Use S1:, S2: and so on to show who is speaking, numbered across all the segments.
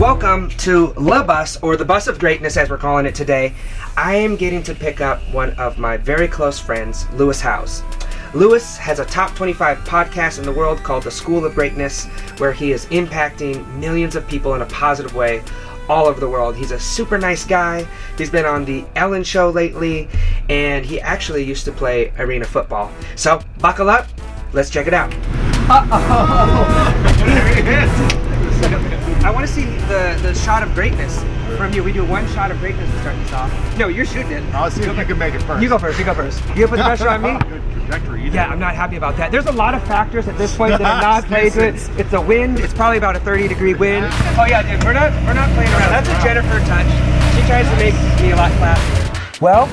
S1: Welcome to La Bus, or the Bus of Greatness as we're calling it today. I am getting to pick up one of my very close friends, Lewis Howes. Lewis has a top 25 podcast in the world called The School of Greatness, where he is impacting millions of people in a positive way all over the world. He's a super nice guy. He's been on the Ellen Show lately, and he actually used to play arena football. So, buckle up. Let's check it out. I want to see the, the shot of greatness from you. We do one shot of greatness to start this off. No, you're shooting it.
S2: I'll see if you can make it first.
S1: You go first. You go first. You put the pressure on me.
S2: Either
S1: Yeah. I'm not happy about that. There's a lot of factors at this point that have not played to it. It's a wind. It's probably about a 30 degree wind. Oh yeah, dude, we're not we're not playing around. That's a Jennifer touch. She tries to make me a lot classier. Well,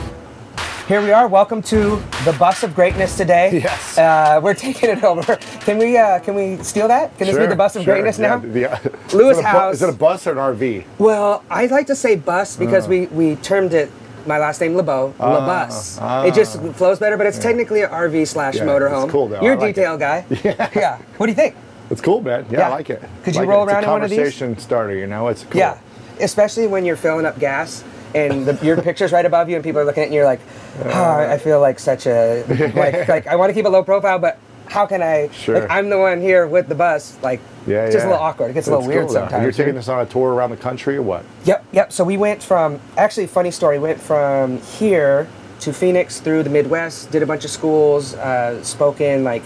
S1: here we are. Welcome to the bus of greatness today.
S2: Yes.
S1: Uh, we're taking it over. Can we uh, can we steal that? Can this be the bus of
S2: sure.
S1: greatness
S2: Yeah,
S1: now?
S2: the- uh,
S1: Lewis
S2: is it a bu- Is it a bus or an RV?
S1: Well, I like to say bus because
S2: Uh.
S1: we, we termed it my last name LeBeau, La Bus. it just flows better, but it's technically an RV slash
S2: Yeah,
S1: motorhome.
S2: it's cool, though.
S1: You're a
S2: like
S1: detail guy. Yeah. yeah. What do you think?
S2: It's cool, man. Yeah,
S1: Yeah.
S2: I like it.
S1: Could you
S2: Like
S1: roll
S2: it.
S1: Around
S2: a
S1: in one of these?
S2: conversation starter, you know? It's cool.
S1: Yeah. Especially when you're filling up gas and the, your picture's right above you and people are looking at you and you're like, oh, I feel like such a, like, like I want to keep a low profile, but how can I,
S2: Sure.
S1: like I'm the one here with the bus, like,
S2: Yeah,
S1: it's just a little awkward. It gets a
S2: It's
S1: little weird
S2: cool,
S1: sometimes.
S2: And You're taking this on a tour around the country or what?
S1: Yep, yep. So we went from actually funny story. Went from here to Phoenix through the Midwest. Did a bunch of schools. Uh, spoke in like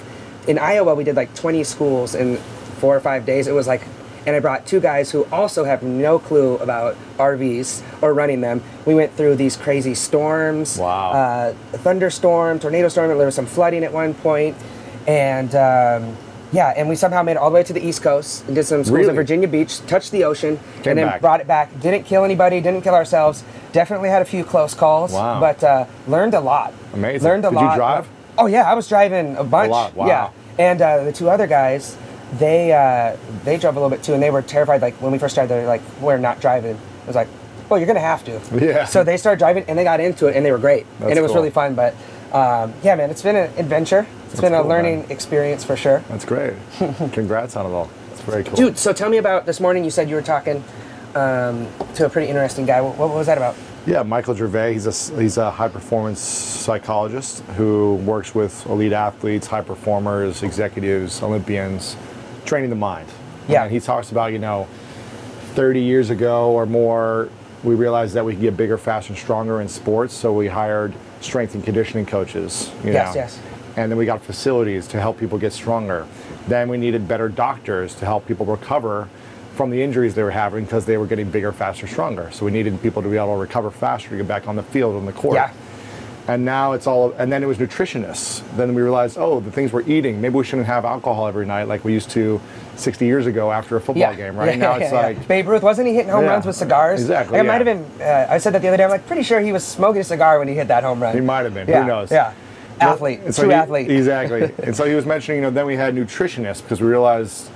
S1: in Iowa. We did like 20 schools in four or five days. It was like, and I brought two guys who also have no clue about RVs or running them. We went through these crazy storms.
S2: Wow.
S1: Uh, thunderstorm, tornado storm. There was some flooding at one point, and. Um, yeah, and we somehow made it all the way to the East Coast and did some schools in Virginia Beach, touched the ocean,
S2: Came
S1: and then
S2: back.
S1: brought it back. Didn't kill anybody, didn't kill ourselves. Definitely had a few close calls,
S2: Wow.
S1: but uh, learned a lot.
S2: Amazing.
S1: Learned a
S2: Did you
S1: lot.
S2: drive?
S1: Oh yeah, I was driving a bunch.
S2: lot, wow.
S1: Yeah, and uh, the two other guys, they uh, they drove a little bit too, and they were terrified. Like when we first started, they're like, "We're not driving." I was like, "Well, you're gonna have to."
S2: Yeah.
S1: So they started driving, and they got into it, and they were great,
S2: That's
S1: and it was
S2: cool.
S1: really fun. But um, yeah, man, it's been an adventure. It's
S2: That's
S1: been a learning
S2: man.
S1: experience for sure.
S2: That's great. Congrats on it all. It's very cool.
S1: Dude, so tell me about this morning. You said you were talking um, to a pretty interesting guy. What, what was that about?
S2: Yeah, Michael Gervais. He's a he's a high performance psychologist who works with elite athletes, high performers, executives, Olympians, training the mind.
S1: Yeah.
S2: And he talks about you know, 30 years ago or more, we realized that we could get bigger, faster, and stronger in sports. So we hired strength and conditioning coaches. You
S1: Yes,
S2: know,
S1: yes.
S2: And then we got facilities to help people get stronger. Then we needed better doctors to help people recover from the injuries they were having because they were getting bigger, faster, stronger. So we needed people to be able to recover faster to get back on the field on the court.
S1: Yeah.
S2: And now it's all, and then it was nutritionists. Then we realized, oh, the things we're eating, maybe we shouldn't have alcohol every night like we used to 60 years ago after a football
S1: Yeah.
S2: game, right?
S1: Yeah,
S2: now
S1: yeah,
S2: it's like,
S1: Babe Ruth wasn't he hitting home runs with cigars?
S2: exactly,
S1: It might have been. Uh, I said that the other day. I'm like pretty sure he was smoking a cigar when he hit that home run.
S2: He might have been. Who knows?
S1: Yeah. Athlete.
S2: So
S1: True
S2: he-
S1: athlete.
S2: Exactly. and so he was mentioning, you know, then we had nutritionists because we realized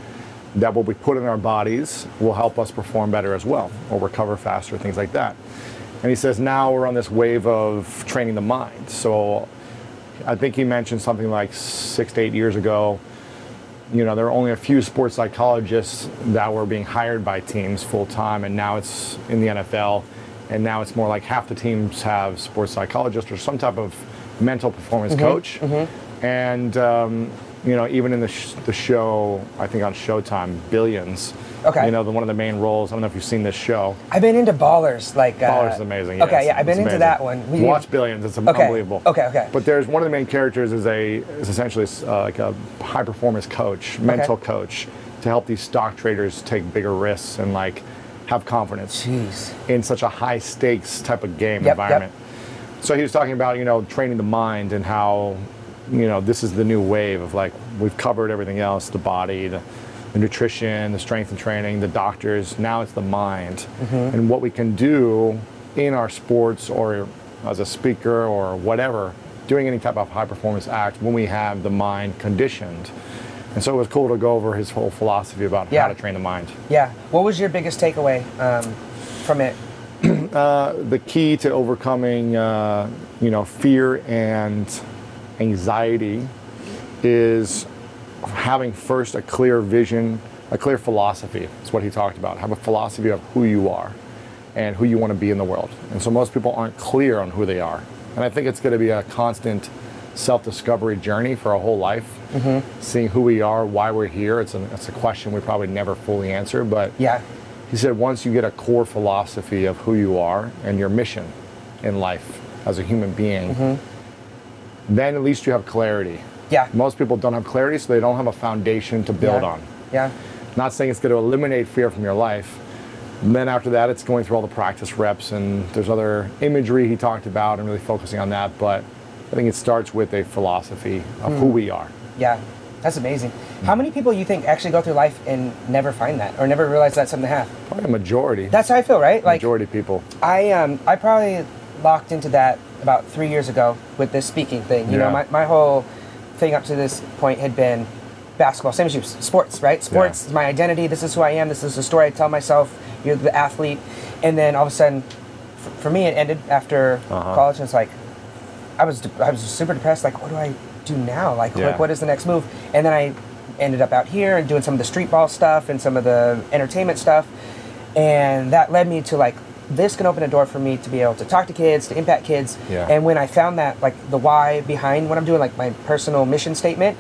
S2: that what we put in our bodies will help us perform better as well, or recover faster, things like that. And he says now we're on this wave of training the mind. So I think he mentioned something like six to eight years ago. You know, there were only a few sports psychologists that were being hired by teams full time, and now it's in the NFL. And now it's more like half the teams have sports psychologists or some type of mental performance
S1: Mm-hmm,
S2: coach. And um, you know, even in the sh- the show, I think on Showtime, Billions.
S1: Okay.
S2: You know, the, one of the main roles. I don't know if you've seen this show.
S1: I've been into Ballers. Like uh,
S2: Ballers is amazing.
S1: Okay, yeah, I've been into that one. We-
S2: Watch Billions. It's
S1: Okay,
S2: unbelievable.
S1: okay, okay.
S2: But there's one of the main characters is a is essentially uh, like a high performance coach, mental coach, to help these stock traders take bigger risks and like have confidence
S1: Jeez.
S2: in such a high stakes type of game
S1: Yep,
S2: environment. So he was talking about you know training the mind and how you know this is the new wave of like we've covered everything else, the body, the, the nutrition, the strength and training, the doctors. Now it's the mind
S1: Mm-hmm.
S2: and what we can do in our sports or as a speaker or whatever, doing any type of high performance act when we have the mind conditioned. And so it was cool to go over his whole philosophy about
S1: Yeah.
S2: how to train the mind.
S1: Yeah. What was your biggest takeaway um, from it?
S2: the key to overcoming, uh, you know, fear and anxiety is having first a clear vision a clear philosophy. Is what he talked about. Have a philosophy of who you are and who you want to be in the world. And so most people aren't clear on who they are. And I think it's going to be a constant self-discovery journey for a whole life. Mm-hmm. Seeing who we are, why we're here. It's a, it's a question we probably never fully answer, but
S1: Yeah.
S2: he said once you get a core philosophy of who you are and your mission in life as a human being, mm-hmm. then at least you have clarity.
S1: Yeah.
S2: Most people don't have clarity, so they don't have a foundation to build
S1: yeah.
S2: on.
S1: Yeah.
S2: Not saying it's going to eliminate fear from your life. And then after that, it's going through all the practice reps, and there's other imagery he talked about, and really focusing on that. But I think it starts with a philosophy of
S1: Hmm.
S2: who we are.
S1: Yeah. That's amazing. How many people you think actually go through life and never find that or never realize that's something they have?
S2: Probably a majority.
S1: That's how I feel, right? Like
S2: majority of people.
S1: I um I probably locked into that about three years ago with this speaking thing. You know, my, my whole thing up to this point had been basketball, same as you, sports, right? Sports
S2: Yeah.
S1: is my identity. This is who I am. This is the story I tell myself. You're the athlete, and then all of a sudden, f- for me, it ended after
S2: Uh-huh.
S1: college. And it's like I was de- I was super depressed. Like, what do I do now? Like,
S2: Yeah.
S1: like, what is the next move? And then I ended up out here and doing some of the street ball stuff and some of the entertainment stuff, and that led me to like this can open a door for me to be able to talk to kids, to impact kids.
S2: Yeah.
S1: And when I found that like the why behind what I'm doing, like my personal mission statement,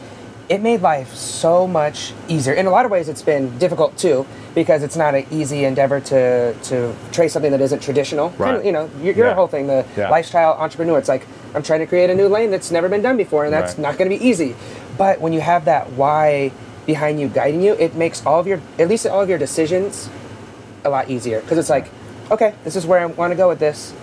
S1: it made life so much easier. In a lot of ways, it's been difficult too because it's not an easy endeavor to to trace something that isn't traditional. Kind of,
S2: Right.
S1: you know, your, your
S2: Yeah.
S1: whole thing, the
S2: Yeah.
S1: lifestyle entrepreneur. It's like I'm trying to create a new lane that's never been done before, and that's
S2: Right.
S1: not going to be easy. But when you have that why behind you guiding you, it makes all of your at least all of your decisions a lot easier because it's like, okay, this is where I want to go with this.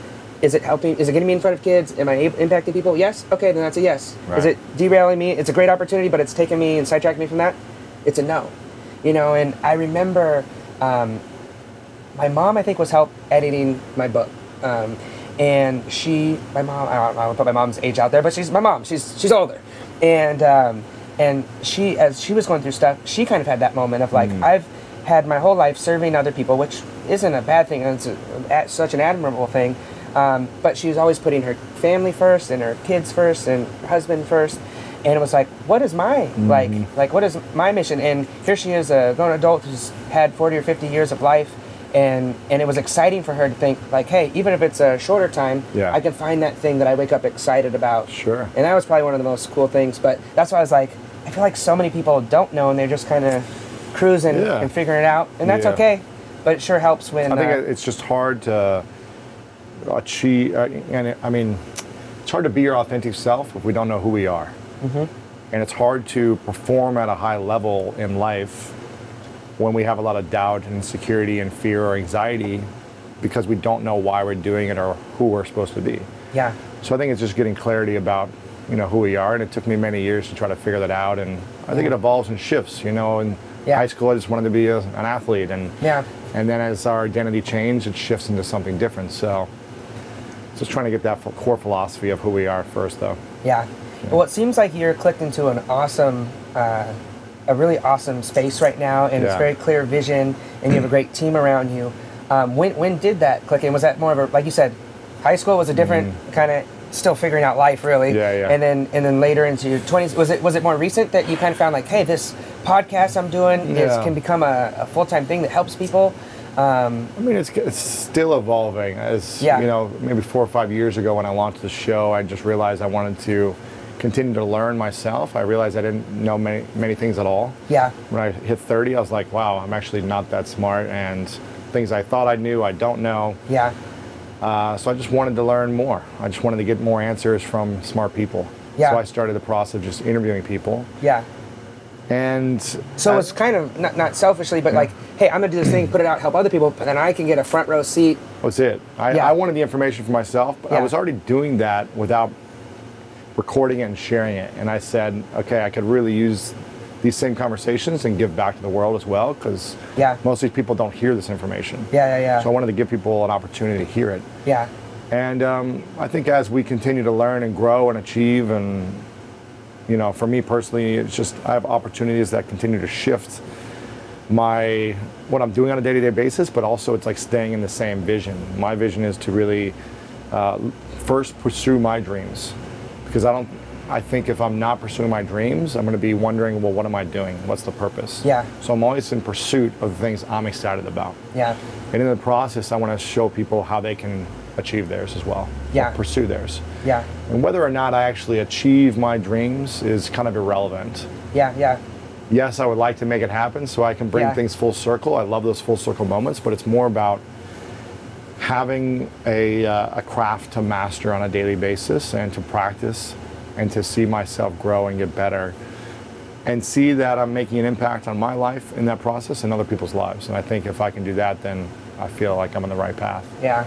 S1: Is it helping? Is it getting me in front of kids? Am I impacting people? Yes. Okay, then that's a yes. Is it derailing me? It's a great opportunity, but it's taking me and sidetracking me from that. It's a no. You know, and I remember um, my mom, I think, was help editing my book. Um, and she, my mom, I don't, I don't put my mom's age out there, but she's my mom. She's she's older, and um, and she, as she was going through stuff, she kind of had that moment of like, I've had my whole life serving other people, which isn't a bad thing. It's a, a, such an admirable thing. Um, but she was always putting her family first and her kids first and her husband first. And it was like, what is my like like what is my mission? And here she is, a grown adult who's had forty or fifty years of life, and and it was exciting for her to think like, hey, even if it's a shorter time,
S2: Yeah.
S1: I can find that thing that I wake up excited about.
S2: Sure.
S1: And that was probably one of the most cool things. But that's why I was like, I feel like so many people don't know, and they're just kind of cruising
S2: Yeah.
S1: and figuring it out, and that's
S2: Yeah.
S1: okay. But it sure helps when
S2: I think
S1: uh,
S2: it's just hard to achieve, uh, and it, I mean, it's hard to be your authentic self if we don't know who we are.
S1: Mm-hmm.
S2: And it's hard to perform at a high level in life when we have a lot of doubt and insecurity and fear or anxiety because we don't know why we're doing it or who we're supposed to be.
S1: yeah,
S2: So I think it's just getting clarity about you know who we are, and it took me many years to try to figure that out. And I think it evolves and shifts. You know, in
S1: Yeah.
S2: high school, I just wanted to be a, an athlete, and
S1: Yeah.
S2: And then as our identity changed, it shifts into something different. So just trying to get that core philosophy of who we are first, though.
S1: Yeah. Well, it seems like you're clicked into an awesome, uh, a really awesome space right now, and it's very clear vision, and you have a great team around you. Um, when when did that click in? Was that more of a like you said, high school was a different kind of still figuring out life really.
S2: Mm-hmm. Yeah, yeah.
S1: And then and then later into your twenties, was it was it more recent that you kind of found like, hey, this podcast I'm doing is, can become a, a full time thing that helps people. Um,
S2: I mean, it's, it's still evolving. As
S1: Yeah.
S2: you know, maybe four or five years ago when I launched the show, I just realized I wanted to continue to learn myself. I realized I didn't know many many things at all.
S1: yeah,
S2: When I hit 30, I was like, wow, I'm actually not that smart, and things I thought I knew, I don't know.
S1: yeah,
S2: Uh, so I just wanted to learn more. I just wanted to get more answers from smart people.
S1: Yeah.
S2: So I started the process of just interviewing people,
S1: yeah.
S2: And
S1: So
S2: uh,
S1: it's kind of not, not selfishly, but like, hey, I'm gonna do this thing, put it out, help other people, but then I can get a front row seat.
S2: was it. I,
S1: Yeah.
S2: I wanted the information for myself, but I was already doing that without recording it and sharing it. And I said, okay, I could really use these same conversations and give back to the world as well, because
S1: Yeah.
S2: most of these people don't hear this information.
S1: Yeah, yeah, yeah.
S2: So I wanted to give people an opportunity to hear it.
S1: yeah,
S2: And um, I think as we continue to learn and grow and achieve, and you know, for me personally, it's just I have opportunities that continue to shift my what I'm doing on a day-to-day basis, but also it's like staying in the same vision. My vision is to really uh, first pursue my dreams because I don't. I think if I'm not pursuing my dreams, I'm going to be wondering, well, what am I doing? What's the purpose?
S1: Yeah.
S2: So I'm always in pursuit of the things I'm excited about.
S1: Yeah.
S2: And in the process, I want to show people how they can achieve theirs as well. or
S1: Yeah.
S2: pursue theirs.
S1: Yeah.
S2: And whether or not I actually achieve my dreams is kind of irrelevant.
S1: Yeah. Yeah.
S2: Yes, I would like to make it happen so I can bring
S1: Yeah.
S2: things full circle. I love those full circle moments, but it's more about having a, uh, a craft to master on a daily basis and to practice and to see myself grow and get better and see that I'm making an impact on my life in that process and other people's lives. And I think if I can do that, then I feel like I'm on the right path.
S1: Yeah.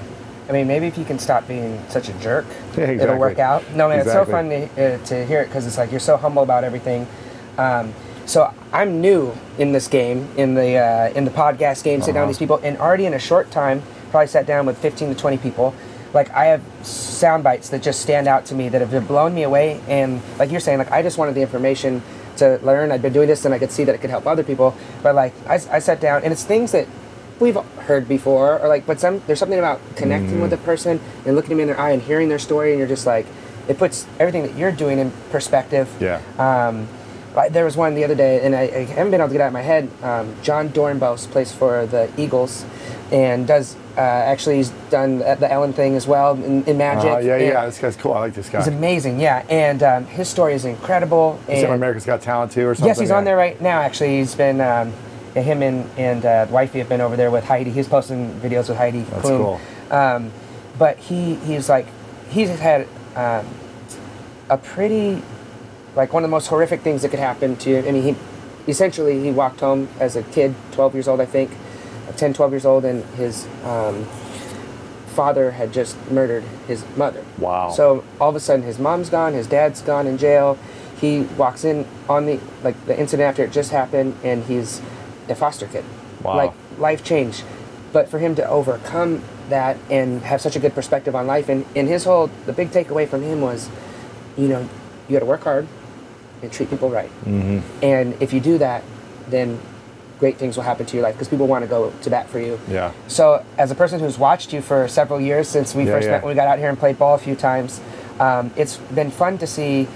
S1: I mean, maybe if you can stop being such a jerk,
S2: Yeah,
S1: it'll work out. No, man, it's so fun to, uh, to hear it because it's like you're so humble about everything. Um, so I'm new in this game, in the uh, in the podcast game, sitting down
S2: Uh-huh.
S1: with these people, and already in a short time, probably sat down with 15 to 20 people. Like I have sound bites that just stand out to me that have blown me away, and like you're saying, like I just wanted the information to learn. I'd been doing this, and I could see that it could help other people. But like I, I sat down, and it's things that we've heard before, or like, but some there's something about connecting
S2: Mm.
S1: with a person and looking them in their eye and hearing their story, and you're just like, it puts everything that you're doing in perspective.
S2: Yeah.
S1: Um, there was one the other day, and I, I haven't been able to get out of my head. Um, Jon Dorenbos plays for the Eagles, and does uh, actually he's done the Ellen thing as well in, in Magic.
S2: Uh, yeah, yeah, this guy's cool. I like this guy.
S1: He's amazing, yeah, and um, his story is incredible.
S2: Is he on America's Got Talent too, or something?
S1: Yes, he's on there right now. Actually, he's been um, him and and uh, wifey have been over there with Heidi. He's posting videos with Heidi.
S2: That's
S1: Klum.
S2: cool.
S1: Um, but he he's like he's had um, a pretty like one of the most horrific things that could happen to you. I mean, he essentially he walked home as a kid, 12 years old, I think, 10, 12 years old, and his um, father had just murdered his mother.
S2: Wow.
S1: So all of a sudden, his mom's gone, his dad's gone in jail. He walks in on the like the incident after it just happened, and he's a foster kid.
S2: Wow.
S1: Like life change, but for him to overcome that and have such a good perspective on life, and, and his whole the big takeaway from him was, you know, you got to work hard and treat people right.
S2: Mm-hmm.
S1: And if you do that, then great things will happen to your life because people want to go to bat for you.
S2: Yeah.
S1: So, as a person who's watched you for several years since we
S2: Yeah,
S1: first
S2: yeah.
S1: met when we got out here and played ball a few times, um, it's been fun to see.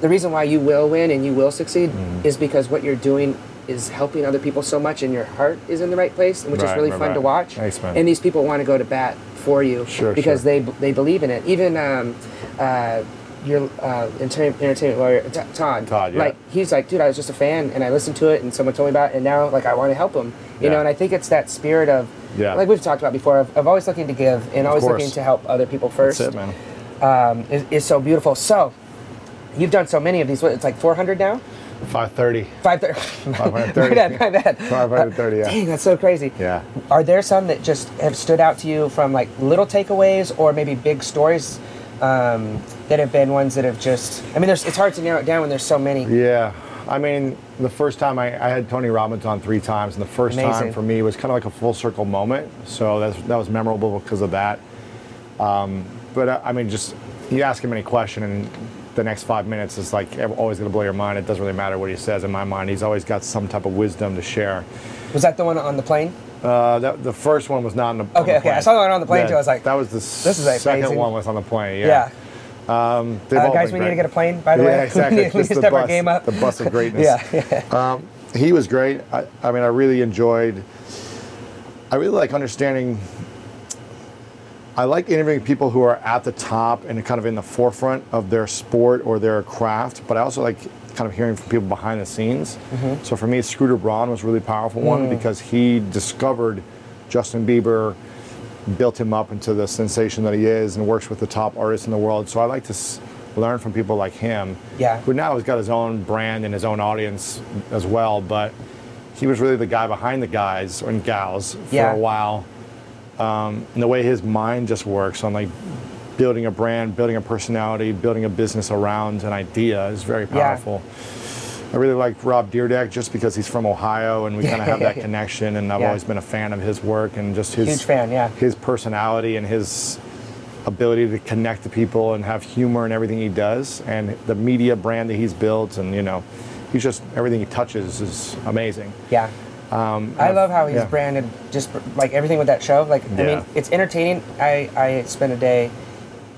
S1: The reason why you will win and you will succeed
S2: Mm-hmm.
S1: is because what you're doing is helping other people so much, and your heart is in the right place, which is really
S2: right,
S1: fun to watch.
S2: Thanks, man.
S1: And these people want to go to bat for you
S2: Sure,
S1: because
S2: sure.
S1: they they believe in it. Even um, uh, your uh, entertainment, entertainment lawyer T- Todd.
S2: Todd, yeah.
S1: Like he's like, dude, I was just a fan and I listened to it and someone told me about it and now like I want to help him. You
S2: Yeah.
S1: know, and I think it's that spirit of
S2: Yeah.
S1: like we've talked about before of, of always looking to give and always
S2: course.
S1: looking to help other people first.
S2: That's it, man.
S1: Um, is, is so beautiful. So you've done so many of these. What, it's like 400 now.
S2: 530.
S1: Five thirty.
S2: 530.
S1: my bad. My bad.
S2: 530, yeah.
S1: Dang, that's so crazy.
S2: Yeah.
S1: Are there some that just have stood out to you from like little takeaways or maybe big stories um, that have been ones that have just? I mean, there's it's hard to narrow it down when there's so many.
S2: Yeah. I mean, the first time I, I had Tony Robbins on three times, and the first
S1: Amazing.
S2: time for me was kind of like a full circle moment. So that's, that was memorable because of that. Um, but uh, I mean, just you ask him any question, and the next five minutes is like always going to blow your mind. It doesn't really matter what he says in my mind. He's always got some type of wisdom to share.
S1: Was that the one on the plane?
S2: Uh, that, the first one was not on the. on
S1: Okay,
S2: the
S1: okay. I saw the one on the plane, too. I was like,
S2: that was the
S1: this is,
S2: second
S1: amazing.
S2: one was on the plane.
S1: Yeah.
S2: Yeah. Um,
S1: Uh, guys, we need to get a plane. By the
S2: yeah,
S1: way,
S2: exactly.
S1: we need, to
S2: is the
S1: our
S2: bus,
S1: game up.
S2: The bus of greatness.
S1: yeah.
S2: Um, he was great. I, I mean, I really enjoyed. I really like understanding. I like interviewing people who are at the top and kind of in the forefront of their sport or their craft, but I also like kind of hearing from people behind the scenes.
S1: Mm-hmm.
S2: So for me, Scooter Braun was a really powerful
S1: Mm.
S2: one because he discovered Justin Bieber, built him up into the sensation that he is, and works with the top artists in the world. So I like to s- learn from people like him
S1: Yeah.
S2: who now has got his own brand and his own audience as well. But he was really the guy behind the guys and gals for
S1: Yeah.
S2: a while. Um, and the way his mind just works on like building a brand, building a personality, building a business around an idea is very powerful. Yeah. I really like Rob Dyrdek just because he's from Ohio and we kind of have that connection. And I've
S1: Yeah.
S2: always been a fan of his work and just his
S1: Huge fan, yeah.
S2: his personality and his ability to connect to people and have humor in everything he does and the media brand that he's built and you know he's just everything he touches is amazing
S1: Yeah.
S2: Um,
S1: I love how he's
S2: yeah.
S1: branded just like everything with that show. Like, I mean, it's entertaining. I, I spent a day,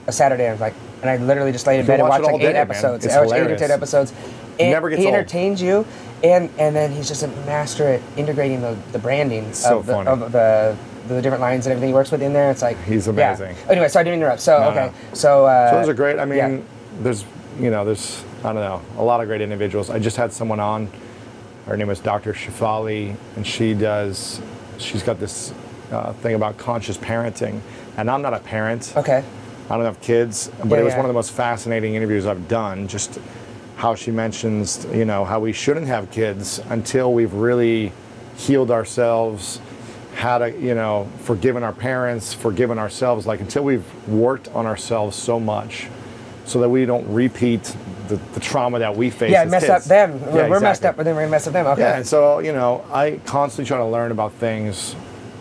S1: a Saturday, I was like, and I literally just laid in bed and watched like eight
S2: day,
S1: episodes.
S2: It's
S1: I watched eight or ten episodes. And
S2: Never gets
S1: he
S2: old.
S1: entertains you, and and then he's just a master at integrating the, the branding
S2: So
S1: of, the, of the the different lines and everything he works with in there. It's like
S2: He's
S1: yeah.
S2: amazing.
S1: Anyway, sorry to interrupt. So
S2: No,
S1: okay,
S2: no.
S1: so uh,
S2: So those are great. I mean,
S1: yeah.
S2: there's, you know, there's, I don't know, a lot of great individuals. I just had someone on. Her name is Dr. Shefali, and she does, she's got this uh, thing about conscious parenting. And I'm not a parent.
S1: okay,
S2: I don't have kids, but
S1: Yeah,
S2: it was
S1: yeah.
S2: one of the most fascinating interviews I've done. Just how she mentions, you know, how we shouldn't have kids until we've really healed ourselves, how to, you know, forgiven our parents, forgiven ourselves, like until we've worked on ourselves so much so that we don't repeat the, the trauma that we face.
S1: yeah, mess
S2: kids.
S1: up them.
S2: Yeah,
S1: we're, we're messed up, but then we're messed up them. Okay,
S2: Yeah, and so you know, I constantly try to learn about things,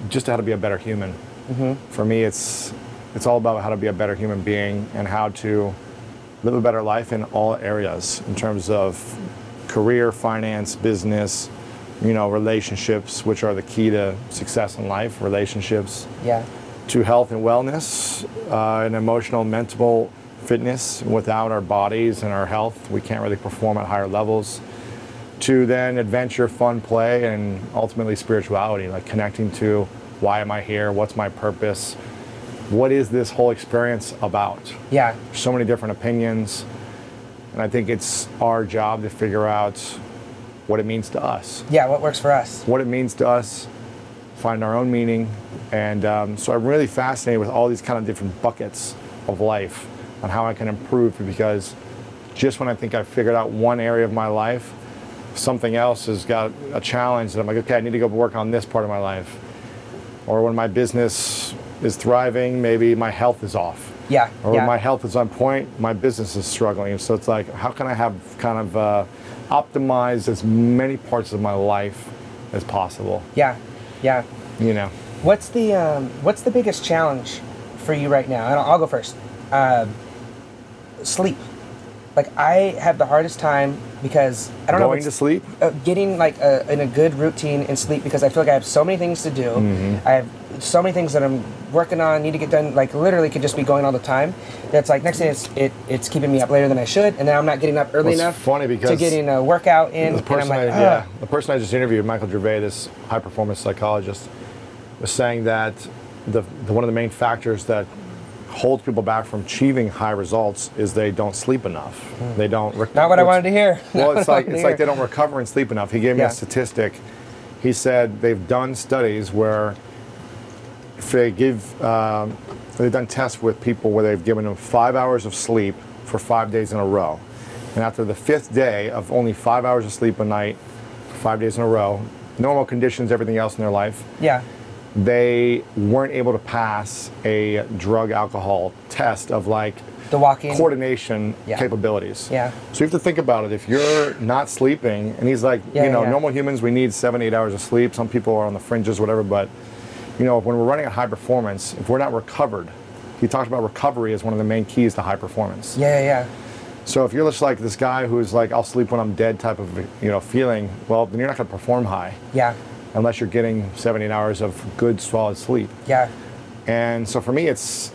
S2: just how to be a better human.
S1: Mm-hmm.
S2: For me, it's it's all about how to be a better human being and how to live a better life in all areas, in terms of career, finance, business, you know, relationships, which are the key to success in life. Relationships
S1: yeah,
S2: to health and wellness, uh, and emotional, mental fitness. Without our bodies and our health, we can't really perform at higher levels. To then adventure, fun, play, and ultimately spirituality, like connecting to why am I here? What's my purpose? What is this whole experience about?
S1: yeah,
S2: So many different opinions, and I think it's our job to figure out what it means to us
S1: yeah. What works for us?
S2: what it means to us, find our own meaning. And um, so I'm really fascinated with all these kind of different buckets of life on how I can improve because just when I think I've figured out one area of my life, something else has got a challenge that I'm like, okay, I need to go work on this part of my life. Or when my business is thriving, maybe my health is off.
S1: Yeah,
S2: Or
S1: yeah.
S2: when my health is on point, my business is struggling. So it's like, how can I have kind of uh, optimize as many parts of my life as possible?
S1: yeah, yeah.
S2: You know,
S1: What's the um, what's the biggest challenge for you right now? And I'll, I'll go first. Um sleep. Like I have the hardest time because I don't know.
S2: going to sleep.
S1: uh, getting like a, in a good routine and sleep because I feel like I have so many things to do.
S2: Mm-hmm.
S1: I have so many things that I'm working on, need to get done. Like literally, could just be going all the time. That's like next thing it's it, it's keeping me up later than I should, and then I'm not getting up early
S2: Well,
S1: enough.
S2: funny because to
S1: getting a workout in,
S2: The person,
S1: like,
S2: I,
S1: "Ugh."
S2: yeah, the person I just interviewed, Michael Gervais, this high performance psychologist, was saying that the, the one of the main factors that holds people back from achieving high results is they don't sleep enough. They don't. rec-.
S1: Not what I wanted to hear.
S2: Well, it's like it's like they don't recover and sleep enough. He gave me
S1: Yeah.
S2: a statistic. He said they've done studies where if they give, um, they've done tests with people where they've given them five hours of sleep for five days in a row, and after the fifth day of only five hours of sleep a night, five days in a row, normal conditions, everything else in their life,
S1: Yeah,
S2: they weren't able to pass a drug alcohol test of like
S1: the walking.
S2: coordination
S1: Yeah.
S2: capabilities.
S1: Yeah.
S2: So you have to think about it. If you're not sleeping, and he's like,
S1: Yeah,
S2: you know,
S1: yeah.
S2: normal humans, we need seven, eight hours of sleep. Some people are on the fringes, whatever. But, you know, when we're running at high performance, if we're not recovered, he talked about recovery as one of the main keys to high performance.
S1: Yeah, yeah, yeah.
S2: So if you're just like this guy who's like, I'll sleep when I'm dead type of, you know, feeling, well, then you're not going to perform high
S1: Yeah,
S2: unless you're getting 17 hours of good, solid sleep.
S1: yeah,
S2: And so for me, it's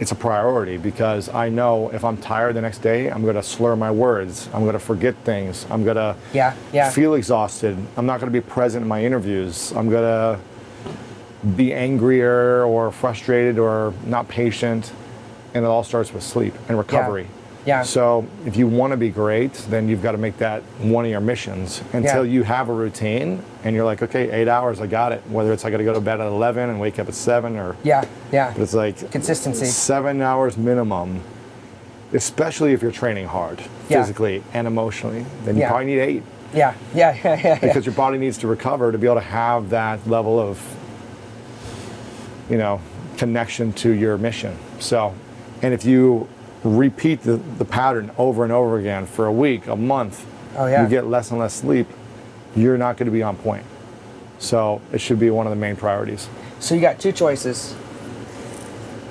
S2: it's a priority because I know if I'm tired the next day, I'm going to slur my words. I'm going to forget things. I'm going to
S1: Yeah, yeah.
S2: feel exhausted. I'm not going to be present in my interviews. I'm going to be angrier or frustrated or not patient. And it all starts with sleep and recovery.
S1: Yeah.
S2: So if you want to be great, then you've got to make that one of your missions until
S1: Yeah.
S2: you have a routine and you're like, okay, eight hours, I got it. Whether it's I got to go to bed at 11 and wake up at seven or
S1: yeah, yeah.
S2: but it's like
S1: Consistency.
S2: seven hours minimum, especially if you're training hard
S1: Yeah.
S2: physically and emotionally. Then you
S1: Yeah.
S2: probably need eight
S1: Yeah, yeah, yeah, yeah. yeah.
S2: because your body needs to recover to be able to have that level of, you know, connection to your mission. So, and if you repeat the, the pattern over and over again for a week, a month,
S1: Oh, yeah.
S2: you get less and less sleep, you're not going to be on point. So it should be one of the main priorities.
S1: So you got two choices.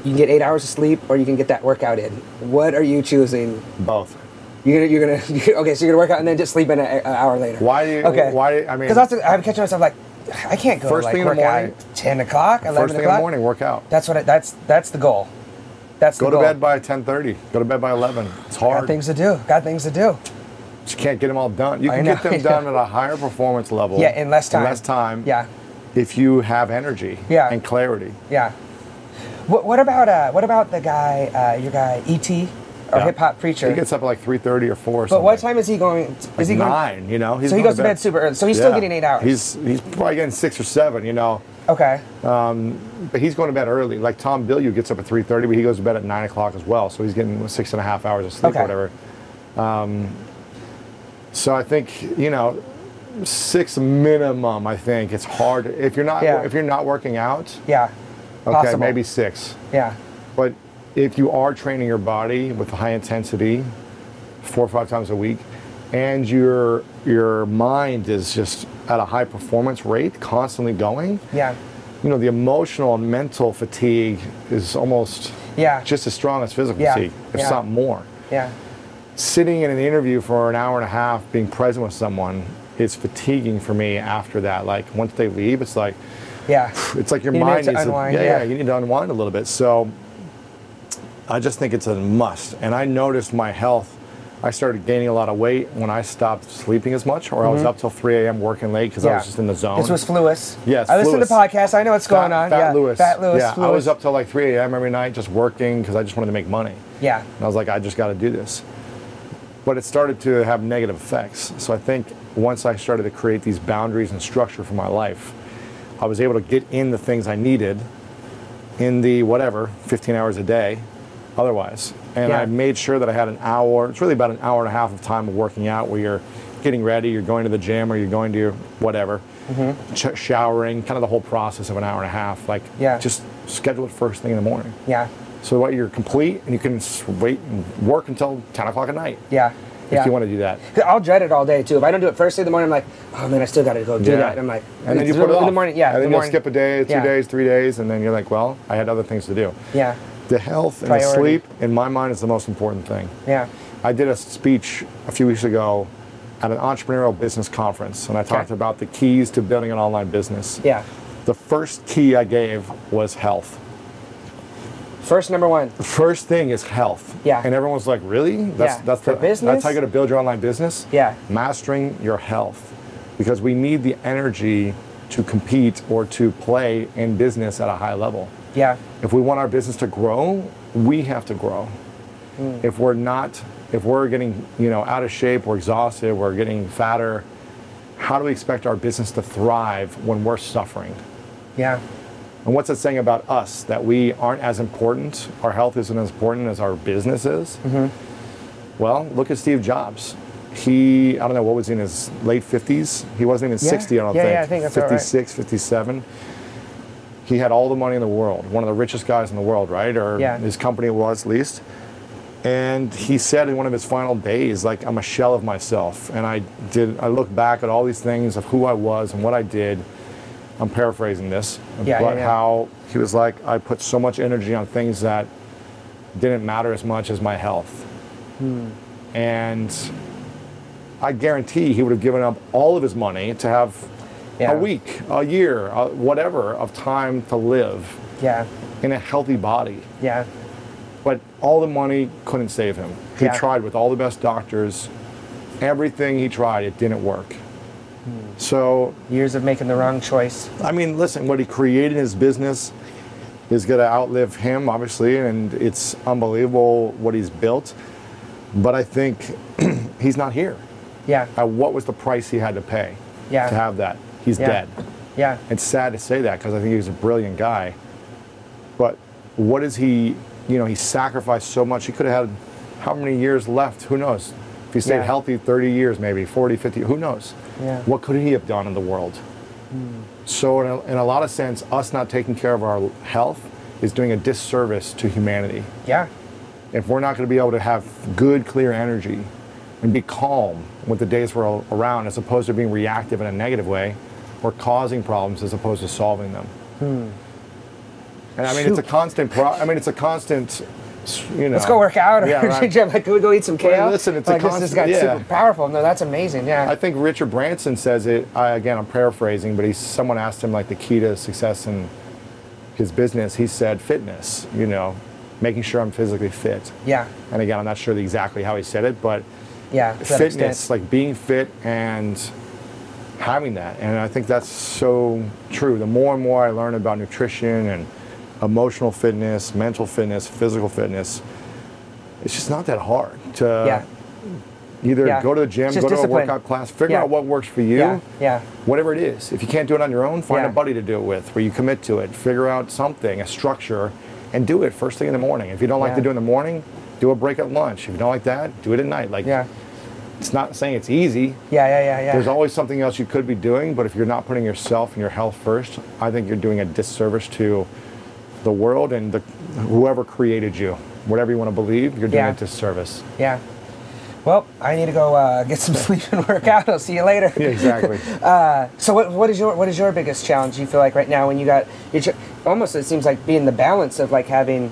S1: You can get eight hours of sleep, or you can get that workout in. What are you choosing?
S2: Both.
S1: You're gonna, you're gonna, okay. So you're gonna work out and then just sleep in an hour later.
S2: Why do you-
S1: Okay.
S2: why- I mean-
S1: because I'm catching myself like, I can't go
S2: First
S1: like
S2: thing in the morning-
S1: ten o'clock, eleven
S2: First thing in
S1: o'clock.
S2: the morning, work out.
S1: That's what. I, that's that's the goal. That's
S2: go to
S1: goal.
S2: bed by 10:30. Go to bed by 11. It's hard.
S1: Got things to do. Got things to do.
S2: But you can't get them all done. You can
S1: know,
S2: get them done at a higher performance level.
S1: Yeah, in less time.
S2: In less time.
S1: Yeah.
S2: If you have energy.
S1: Yeah.
S2: And clarity.
S1: Yeah. What, what about uh, what about the guy, uh, your guy, ET, or
S2: Yeah.
S1: hip hop preacher?
S2: He gets up at like 3:30 or 4 or
S1: but
S2: something.
S1: what time is he going? Is
S2: Like
S1: he going?
S2: nine? You know. He's
S1: So he goes to bed super early. So he's still getting eight hours.
S2: He's he's probably getting six or seven. You know.
S1: Okay.
S2: But he's going to bed early. Like Tom Bilyeu gets up at 3:30, but he goes to bed at nine o'clock as well. So he's getting six and a half hours of sleep
S1: Okay.
S2: or whatever. Um, so I think you know, six minimum. I think it's hard if you're not
S1: Yeah.
S2: if you're not working out.
S1: Yeah.
S2: Okay,
S1: Possible.
S2: maybe six.
S1: Yeah.
S2: But if you are training your body with high intensity, four or five times a week, and your your mind is just at a high performance rate, constantly going,
S1: Yeah.
S2: you know, the emotional and mental fatigue is almost
S1: Yeah.
S2: just as strong as physical
S1: Yeah,
S2: fatigue, if
S1: yeah.
S2: not more.
S1: Yeah.
S2: Sitting in an interview for an hour and a half, being present with someone, is fatiguing for me after that. Like once they leave, it's like
S1: Yeah.
S2: it's like your
S1: You
S2: mind
S1: to
S2: needs
S1: unwind,
S2: to, yeah.
S1: yeah,
S2: you need to unwind a little bit. So I just think it's a must. And I noticed my health. I started gaining a lot of weight when I stopped sleeping as much, or I was up till 3 a.m. working late because I
S1: Mm-hmm.
S2: Was just in the zone.
S1: This was Fluis.
S2: Yes,
S1: I listen to the podcast. I know what's going on.
S2: Fat
S1: yeah.
S2: Lewis.
S1: Fat Lewis.
S2: Yeah, I was up till like 3 a.m. every night just working because I just wanted to make money.
S1: Yeah.
S2: And I was like, I just got to do this. But it started to have negative effects. So I think once I started to create these boundaries and structure for my life, I was able to get in the things I needed in the whatever, 15 hours a day otherwise. And
S1: Yeah.
S2: I made sure that I had an hour, it's really about an hour and a half of time of working out where you're getting ready, you're going to the gym or you're going to your whatever,
S1: Mm-hmm.
S2: ch- showering, kind of the whole process of an hour and a half. Like,
S1: Yeah.
S2: just schedule it first thing in the morning.
S1: Yeah.
S2: So what you're complete and you can wait and work until 10 o'clock at night
S1: Yeah.
S2: if
S1: Yeah.
S2: you want to do that.
S1: I'll dread it all day too. If I don't do it first thing in the morning, I'm like, oh man, I still got to go do
S2: Yeah.
S1: that. And I'm like,
S2: And then you put it
S1: in
S2: off.
S1: the morning. Yeah.
S2: And then
S1: the
S2: you'll
S1: morning.
S2: skip a day, two
S1: Yeah.
S2: days, three days, and then you're like, well, I had other things to do.
S1: Yeah.
S2: The health and the sleep, in my mind, is the most important thing.
S1: Yeah.
S2: I did a speech a few weeks ago at an entrepreneurial business conference, and I talked
S1: Okay.
S2: about the keys to building an online business.
S1: Yeah.
S2: The first key I gave was health.
S1: First number one.
S2: The first thing is health.
S1: Yeah.
S2: And everyone's like, really? That's
S1: Yeah.
S2: that's the,
S1: business?
S2: That's how you're gonna build your online business?
S1: Yeah.
S2: Mastering your health. Because we need the energy to compete or to play in business at a high level.
S1: Yeah.
S2: If we want our business to grow, we have to grow.
S1: Hmm.
S2: If we're not, if we're getting, you know, out of shape, we're exhausted, we're getting fatter, how do we expect our business to thrive when we're suffering?
S1: Yeah.
S2: And what's it saying about us that we aren't as important? Our health isn't as important as our business is?
S1: Mm-hmm.
S2: Well, look at Steve Jobs. He, I don't know, what was he in his late 50s? He wasn't even
S1: Yeah.
S2: 60, I don't
S1: Yeah,
S2: think.
S1: yeah, I think that's about right.
S2: 56, 57. He had all the money in the world, one of the richest guys in the world, right? Or
S1: Yeah.
S2: his company was, at least. And he said in one of his final days, like, I'm a shell of myself. And I did, I look back at all these things of who I was and what I did. I'm paraphrasing this,
S1: Yeah,
S2: but
S1: yeah, yeah.
S2: how he was like, I put so much energy on things that didn't matter as much as my health.
S1: Hmm.
S2: And I guarantee he would have given up all of his money to have
S1: Yeah.
S2: a week, a year, uh, whatever of time to live
S1: Yeah.
S2: in a healthy body.
S1: Yeah.
S2: But all the money couldn't save him. He
S1: Yeah.
S2: tried with all the best doctors. Everything he tried, it didn't work.
S1: Hmm.
S2: So
S1: Years of making the wrong choice.
S2: I mean, listen, what he created in his business is going to outlive him, obviously, and it's unbelievable what he's built. But I think he's not here.
S1: Yeah.
S2: Uh, what was the price he had to pay
S1: Yeah.
S2: to have that? He's
S1: Yeah.
S2: dead.
S1: Yeah.
S2: It's sad to say that because I think he was a brilliant guy. But what is he, you know, he sacrificed so much. He could have had how many years left? Who knows? If he stayed
S1: Yeah.
S2: healthy 30 years, maybe 40, 50, who knows?
S1: Yeah.
S2: What could he have done in the world? Hmm. So, in a, in a lot of sense, us not taking care of our health is doing a disservice to humanity.
S1: Yeah.
S2: If we're not going to be able to have good, clear energy and be calm with the days we're around, as opposed to being reactive in a negative way, we're causing problems as opposed to solving them. Hmm. And I mean, it's a constant. Pro- I mean, it's a constant. You know.
S1: Let's go work out. Or
S2: Yeah, right.
S1: Like, can we go eat some kale?
S2: listen, it's a
S1: like, this, this
S2: constant-
S1: guy's
S2: yeah.
S1: super powerful. No, that's amazing. Yeah.
S2: I think Richard Branson says it. I, again, I'm paraphrasing, but he's someone asked him like the key to success in his business. He said fitness. You know, making sure I'm physically fit.
S1: Yeah.
S2: And again, I'm not sure exactly how he said it, but
S1: Yeah.
S2: fitness, like being fit and having that. And I think that's so true. The more and more I learn about nutrition and emotional fitness, mental fitness, physical fitness, it's just not that hard to
S1: Yeah.
S2: either
S1: Yeah.
S2: go to the gym, go to
S1: discipline.
S2: a workout class, figure
S1: Yeah.
S2: out what works for you.
S1: Yeah. Yeah.
S2: Whatever it is. If you can't do it on your own, find a buddy to do it with where you commit to it. Figure out something, a structure, and do it first thing in the morning. If you don't like to do it in the morning, do a break at lunch. If you don't like that, do it at night. Like
S1: Yeah.
S2: It's not saying it's easy.
S1: Yeah. Yeah. Yeah. Yeah.
S2: There's always something else you could be doing, but if you're not putting yourself and your health first, I think you're doing a disservice to the world and the, whoever created you. Whatever you want to believe, you're doing
S1: Yeah.
S2: a disservice.
S1: yeah. Well, I need to go uh, get some sleep and work out. I'll see you later.
S2: Yeah, exactly.
S1: So what, what is your what is your biggest challenge you feel like right now when you got your almost it seems like being the balance of like having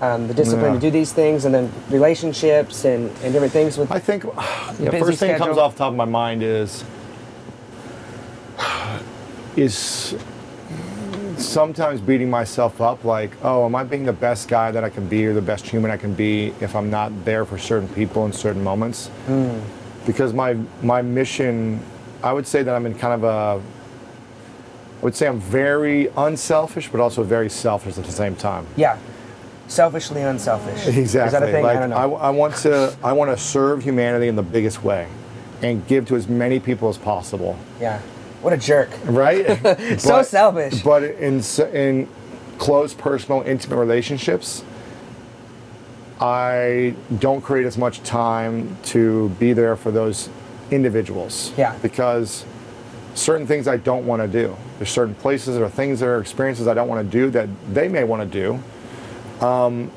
S1: um, the discipline
S2: Yeah.
S1: to do these things and then relationships and, and different things with
S2: I think the
S1: busy
S2: first thing that comes off the top of my mind is is sometimes beating myself up like, oh, am I being the best guy that I can be or the best human I can be if I'm not there for certain people in certain moments?
S1: Hmm.
S2: Because my my mission, I would say that I'm in kind of a I would say I'm very unselfish, but also very selfish at the same time.
S1: yeah selfishly unselfish
S2: Exactly.
S1: is that a thing
S2: Like
S1: I don't know
S2: I, want to I want to serve humanity in the biggest way, and give to as many people as possible.
S1: yeah what a jerk
S2: Right.
S1: So selfish.
S2: But in in close, personal, intimate relationships, I don't create as much time to be there for those individuals.
S1: Yeah.
S2: Because certain things I don't want to do. There's certain places or things or experiences I don't want to do that they may want to do. Um,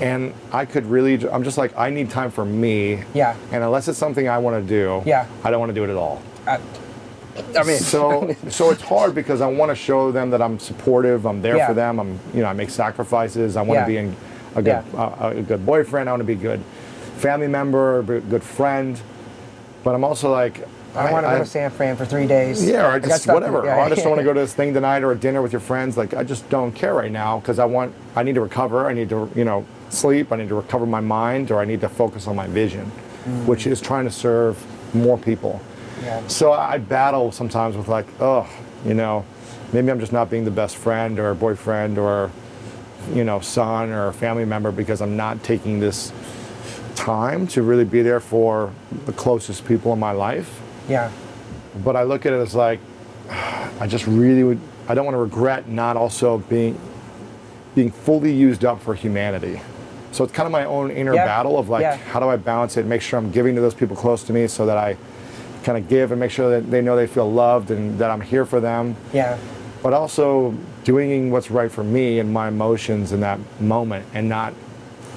S2: and I could really, I'm just like, I need time for me.
S1: Yeah.
S2: And unless it's something I want to do,
S1: Yeah.
S2: I don't want to do it at all.
S1: I mean
S2: So, so it's hard because I want to show them that I'm supportive. I'm there
S1: Yeah.
S2: for them. I'm, you know, I make sacrifices. I want
S1: Yeah.
S2: to be in a good,
S1: Yeah.
S2: uh, a good boyfriend. I want to be a good family member, good friend. But I'm also like,
S1: I, want to go to San Fran for three days
S2: yeah, or I just
S1: to-
S2: whatever.
S1: yeah.
S2: Or I just want to go to this thing tonight or a dinner with your friends. Like I just don't care right now because I want. I need to recover. I need to, you know, sleep. I need to recover my mind, or I need to focus on my vision,
S1: Mm.
S2: which is trying to serve more people.
S1: Yeah.
S2: So I battle sometimes with like, oh, you know, maybe I'm just not being the best friend or boyfriend or, you know, son or family member because I'm not taking this time to really be there for the closest people in my life.
S1: Yeah
S2: But I look at it as like, I just really would. I don't want to regret not also being being fully used up for humanity. So it's kind of my own inner
S1: Yeah.
S2: battle of like,
S1: Yeah.
S2: how do I balance it? Make sure I'm giving to those people close to me, so that I kind of give and make sure that they know they feel loved and that I'm here for them.
S1: yeah
S2: But also doing what's right for me and my emotions in that moment, and not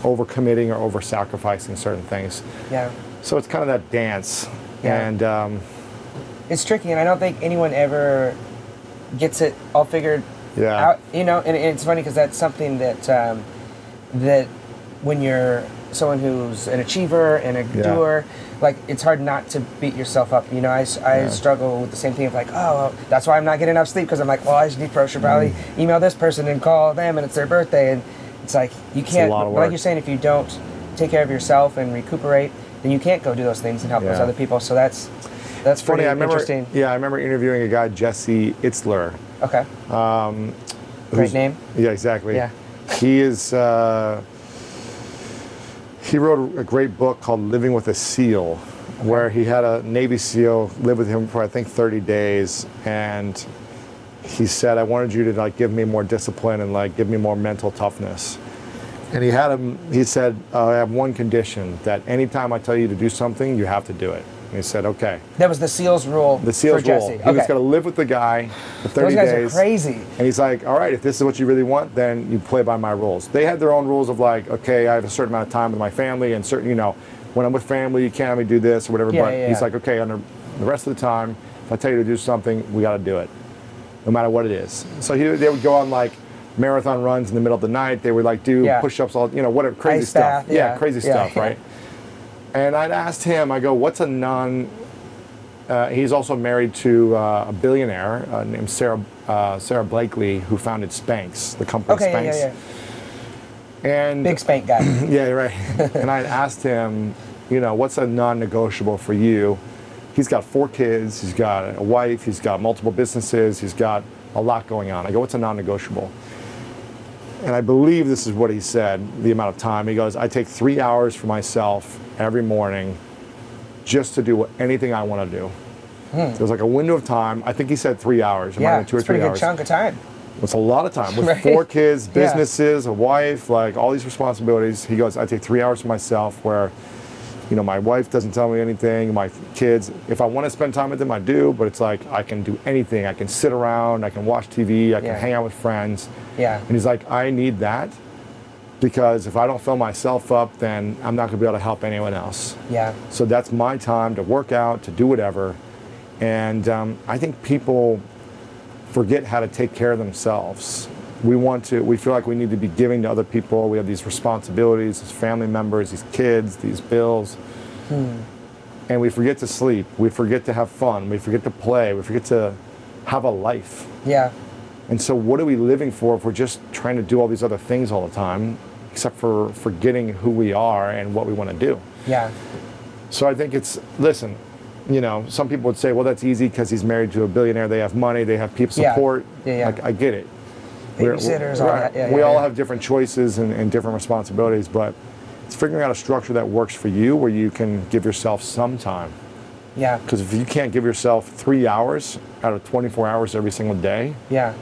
S2: overcommitting or over sacrificing certain things.
S1: yeah
S2: So it's kind of that dance.
S1: Yeah.
S2: And um,
S1: it's tricky and I don't think anyone ever gets it all figured
S2: Yeah.
S1: out you know and, and it's funny because that's something that um, that when you're someone who's an achiever and a
S2: Yeah.
S1: doer like it's hard not to beat yourself up you know I
S2: Yeah.
S1: struggle with the same thing of like oh that's why i'm not getting enough sleep because i'm like well i should pro should probably
S2: Mm.
S1: email this person and call them and it's their birthday and it's like you can't
S2: lot of
S1: but like you're saying if you don't take care of yourself and recuperate then you can't go do those things and help those other people so that's that's
S2: funny.
S1: pretty
S2: I remember.
S1: interesting
S2: Yeah, I remember interviewing a guy, Jesse Itzler.
S1: okay great name
S2: Yeah, exactly.
S1: Yeah.
S2: He is. Uh, he wrote a great book called Living with a Seal, where he had a Navy SEAL live with him for I think 30 days, and he said, "I wanted you to like give me more discipline and like give me more mental toughness." And he had him. He said, uh, "I have one condition: that anytime I tell you to do something, you have to do it." And he said, "Okay."
S1: That was the SEALs rule.
S2: The SEALs rule. He was going to live with the guy for 30
S1: Those guys
S2: days.
S1: are crazy.
S2: And he's like, all right, if this is what you really want, then you play by my rules. They had their own rules of like, okay, I have a certain amount of time with my family and certain, you know, when I'm with family, you can't have me do this or whatever.
S1: Yeah,
S2: but
S1: yeah,
S2: he's
S1: yeah.
S2: like, okay, under the rest of the time, if I tell you to do something, we got to do it, no matter what it is. So he, they would go on like marathon runs in the middle of the night. They would like do
S1: Yeah.
S2: push-ups, all you know, whatever crazy
S1: Ice
S2: stuff.
S1: bath, yeah.
S2: crazy
S1: Yeah.
S2: stuff, right? And I'd asked him, I go, what's a non uh, he's also married to uh, a billionaire uh, named Sarah uh, Sara Blakely, who founded Spanx, the company
S1: Okay, yeah,
S2: Spanx.
S1: yeah, yeah.
S2: And
S1: Big spank guy.
S2: yeah, you're right. and I asked him, you know, what's a non-negotiable for you? He's got four kids. He's got a wife. He's got multiple businesses. He's got a lot going on. I go, what's a non-negotiable? And I believe this is what he said. The amount of time he goes, I take three hours for myself every morning, just to do anything I want to do. It was like a window of time. I think he said three hours.
S1: Hmm. yeah,
S2: two or
S1: it's a
S2: three hours.
S1: chunk of time.
S2: It's a lot of time with
S1: Right.
S2: four kids,
S1: Yeah.
S2: businesses, a wife, like all these responsibilities. He goes, I take three hours for myself where, you know, my wife doesn't tell me anything, my kids, if I want to spend time with them, I do, but it's like I can do anything. I can sit around, I can watch TV, I can
S1: Yeah.
S2: hang out with friends.
S1: Yeah.
S2: And he's like, I need that because if I don't fill myself up, then I'm not going to be able to help anyone else.
S1: Yeah.
S2: So that's my time to work out, to do whatever. And um, I think people forget how to take care of themselves. We want to, we feel like we need to be giving to other people. We have these responsibilities as family members, these kids, these bills. Hmm. And we forget to sleep. We forget to have fun. We forget to play. We forget to have a life.
S1: Yeah.
S2: And so, what are we living for if we're just trying to do all these other things all the time, except for forgetting who we are and what we want to do?
S1: Yeah.
S2: So I think it's listen, you know, some people would say, well, that's easy because he's married to a billionaire. They have money. They have people
S1: Yeah.
S2: support.
S1: Yeah, yeah.
S2: Like, I get it.
S1: Babysitters, all that. Yeah,
S2: we
S1: yeah,
S2: all
S1: yeah.
S2: have different choices and, and different responsibilities, but it's figuring out a structure that works for you where you can give yourself some time.
S1: Yeah.
S2: Because if you can't give yourself three hours out of 24 hours every single day,
S1: Yeah.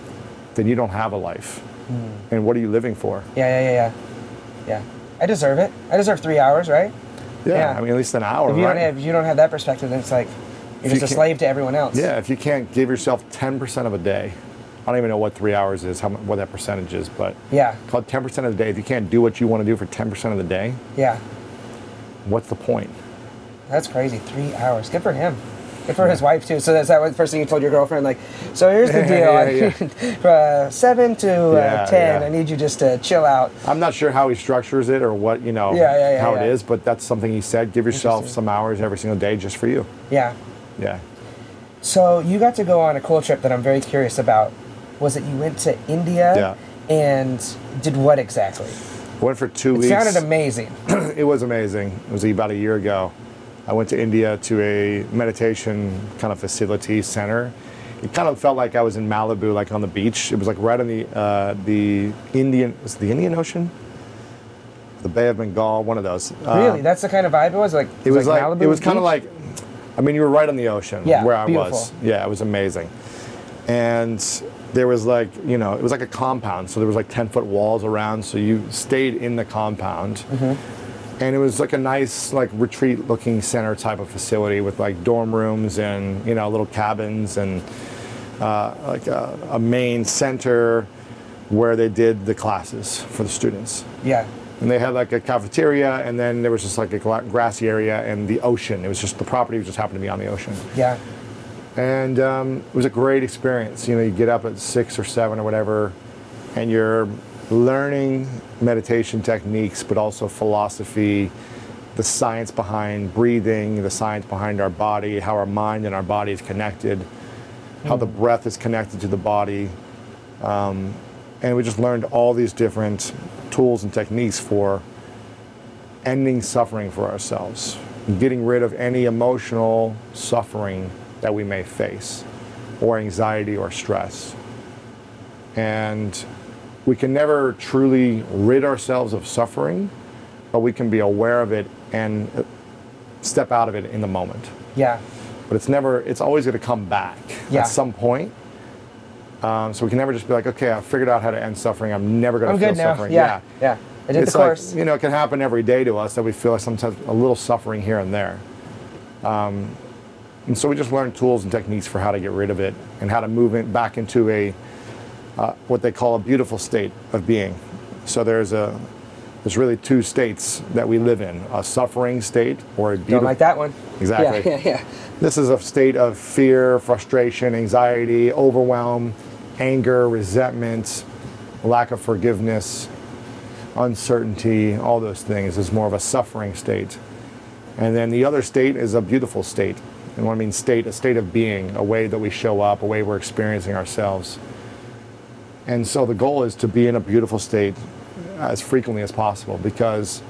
S2: then you don't have a life.
S1: Hmm.
S2: And what are you living for?
S1: Yeah. Yeah. Yeah. Yeah. Yeah. I deserve it. I deserve three hours, right?
S2: Yeah,
S1: Yeah.
S2: I mean, at least an hour,
S1: If you
S2: right?
S1: don't have, if you don't have that perspective, then it's like you're
S2: you
S1: just a slave to everyone else.
S2: Yeah, if you can't give yourself 10% of a day, I don't even know what three hours is, how what that percentage is, but
S1: Yeah.
S2: call it 10% of the day. If you can't do what you want to do for 10% of the day,
S1: Yeah.
S2: what's the point?
S1: That's crazy. Three hours. Good for him. Good for his wife too. So that's that what first thing you told your girlfriend? Like, so here's the deal.
S2: yeah, yeah.
S1: uh, seven to uh,
S2: Yeah,
S1: ten.
S2: yeah.
S1: I need you just to chill out.
S2: I'm not sure how he structures it or what, you know,
S1: Yeah, yeah, yeah,
S2: how
S1: yeah.
S2: it is, but that's something he said. Give yourself some hours every single day just for you.
S1: Yeah.
S2: Yeah.
S1: So you got to go on a cool trip that I'm very curious about. Was it you went to India?
S2: Yeah.
S1: And did what exactly?
S2: Went for two
S1: It
S2: weeks.
S1: sounded amazing.
S2: it was amazing. It was about a year ago. I went to India to a meditation kind of facility center. It kind of felt like I was in Malibu, like on the beach. It was like right on the uh, the Indian, was it the Indian Ocean, the Bay of Bengal, one of those. Uh,
S1: really? That's the kind of vibe it was. Like
S2: it was like,
S1: Malibu
S2: it was kind of like, I mean, you were right on the ocean
S1: Yeah,
S2: where I was. Yeah, it was amazing. And there was like, you know, it was like a compound. So there was like 10 foot walls around. So you stayed in the compound.
S1: Mm-hmm.
S2: And it was like a nice, like retreat looking center type of facility with like dorm rooms and, you know, little cabins and uh, like a, a main center where they did the classes for the students
S1: Yeah.
S2: and they had like a cafeteria and then there was just like a grassy area and the ocean it was just the property just happened to be on the ocean
S1: Yeah.
S2: And um, it was a great experience. You know you get up at six or seven or whatever and you're learning meditation techniques but also philosophy the science behind breathing the science behind our body how our mind and our body is connected how the breath is connected to the body. Um, and we just learned all these different tools and techniques for ending suffering for ourselves, getting rid of any emotional suffering that we may face, or anxiety or stress. And we can never truly rid ourselves of suffering, but we can be aware of it and uh, step out of it in the moment.
S1: Yeah.
S2: But it's never, it's always going to come back
S1: Yeah.
S2: at some point. Um, so we can never just be like, okay, I figured out how to end suffering. I'm never going to feel suffering.
S1: Yeah. Yeah. I did
S2: it's
S1: the course.
S2: like you know, it can happen every day to us that we feel like sometimes a little suffering here and there. Um, and so we just learn tools and techniques for how to get rid of it and how to move it back into a uh, what they call a beautiful state of being. So there's a there's really two states that we live in: a suffering state or a beautiful.
S1: Don't like that one.
S2: Exactly.
S1: Yeah. Yeah. Yeah.
S2: This is a state of fear, frustration, anxiety, overwhelm, anger, resentment, lack of forgiveness, uncertainty, all those things is more of a suffering state. And then the other state is a beautiful state. And what I mean state, a state of being, a way that we show up, a way we're experiencing ourselves. And so the goal is to be in a beautiful state as frequently as possible because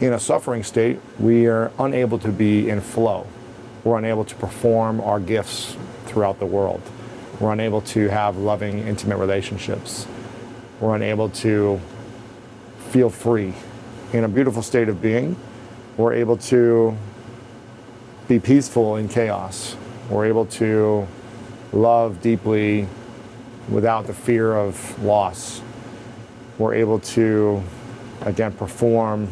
S2: in a suffering state, we are unable to be in flow. We're unable to perform our gifts throughout the world. We're unable to have loving, intimate relationships. We're unable to feel free. In a beautiful state of being, we're able to be peaceful in chaos. We're able to love deeply without the fear of loss. We're able to, again, perform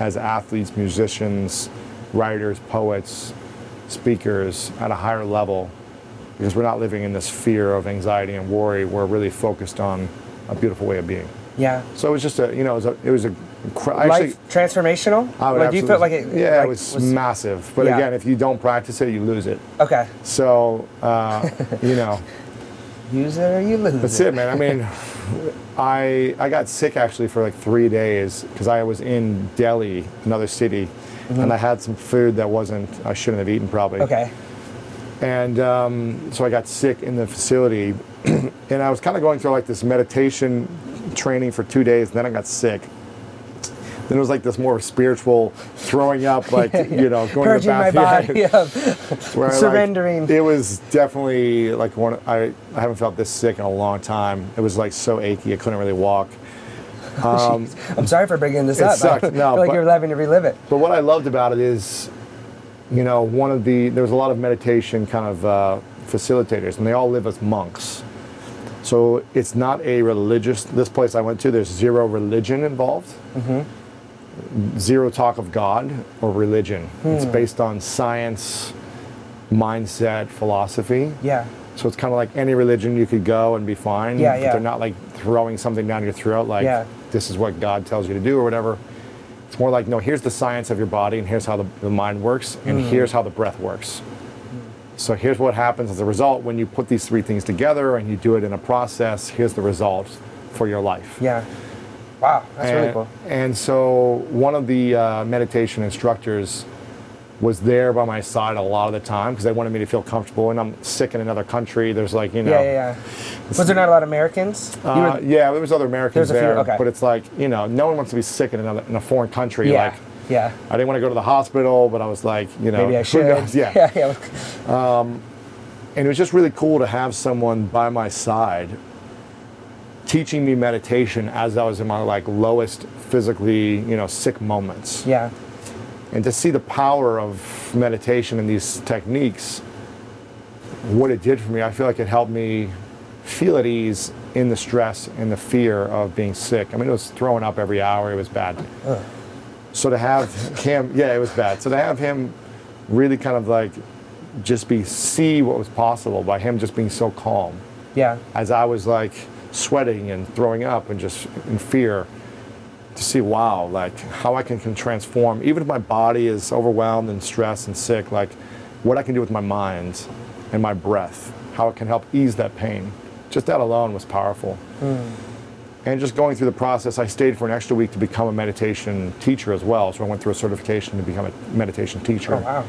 S2: as athletes, musicians, writers, poets, speakers at a higher level because we're not living in this fear of anxiety and worry. We're really focused on a beautiful way of being.
S1: Yeah.
S2: So it was just a, you know, it was a, it was a I
S1: Life transformational?
S2: I would
S1: like, do you feel like it?
S2: yeah,
S1: like,
S2: it was, massive. But
S1: yeah.
S2: again, if you don't practice it, you lose it.
S1: Okay.
S2: So, uh, you know,
S1: Use it or you lose it.
S2: that's
S1: it.
S2: it, man. I mean, I I got sick actually for like three days because I was in Delhi, another city, and I had some food that wasn't I shouldn't have eaten probably.
S1: Mm-hmm. Okay.
S2: And um, so I got sick in the facility, and I was kind of going through like this meditation training for two days. And then I got sick. Then it was like this more spiritual throwing up, like you know, going
S1: Purging
S2: to the bathroom.
S1: Yeah.
S2: where I, like,
S1: Surrendering.
S2: it was definitely like one. I I haven't felt this sick in a long time. It was like so achy. I couldn't really walk. Um,
S1: I'm sorry for bringing this
S2: It
S1: up.
S2: sucked.
S1: I
S2: No,
S1: feel like
S2: but-
S1: you're having to relive it.
S2: But what I loved about it is, you know, one of the there was a lot of meditation kind of uh, facilitators, and they all live as monks. So it's not a religious. This place I went to, there's zero religion involved. Zero talk of God or religion. It's based on science, mindset, philosophy.
S1: Yeah.
S2: So it's kind of like any religion you could go and be fine.
S1: Yeah, yeah.
S2: They're not like throwing something down your throat like
S1: Yeah.
S2: this is what God tells you to do or whatever. It's more like no, here's the science of your body and here's how the, the mind works and
S1: Mm.
S2: here's how the breath works. So here's what happens as a result when you put these three things together and you do it in a process. Here's the result for your life.
S1: Yeah. Wow. That's
S2: and,
S1: really cool.
S2: And so one of the uh, meditation instructors was there by my side a lot of the time because they wanted me to feel comfortable. And I'm sick in another country. There's like you know,
S1: Yeah, yeah, yeah. Was there not a lot of Americans?
S2: Uh,
S1: were-
S2: yeah, there was other Americans
S1: There's a few,
S2: there,
S1: okay.
S2: but it's like you know, no one wants to be sick in another in a foreign country.
S1: yeah.
S2: Like
S1: yeah.
S2: I didn't want to go to the hospital, but I was like, you know,
S1: Maybe I
S2: who
S1: should.
S2: knows? Yeah.
S1: yeah. yeah.
S2: and it was just really cool to have someone by my side teaching me meditation as I was in my like lowest physically, you know, sick moments.
S1: Yeah.
S2: and to see the power of meditation and these techniques what it did for me i feel like it helped me feel at ease in the stress and the fear of being sick i mean it was throwing up every hour it was bad so to have him yeah it was bad so to have him really kind of like just be see what was possible by him just being so calm
S1: Yeah.
S2: as I was like sweating and throwing up and just in fear to see wow like how I can, can transform. Even if my body is overwhelmed and stressed and sick like what I can do with my mind and my breath how it can help ease that pain. Just that alone was powerful. Hmm. And just going through the process I stayed for an extra week to become a meditation teacher as well. So I went through a certification to become a meditation teacher.
S1: Oh wow.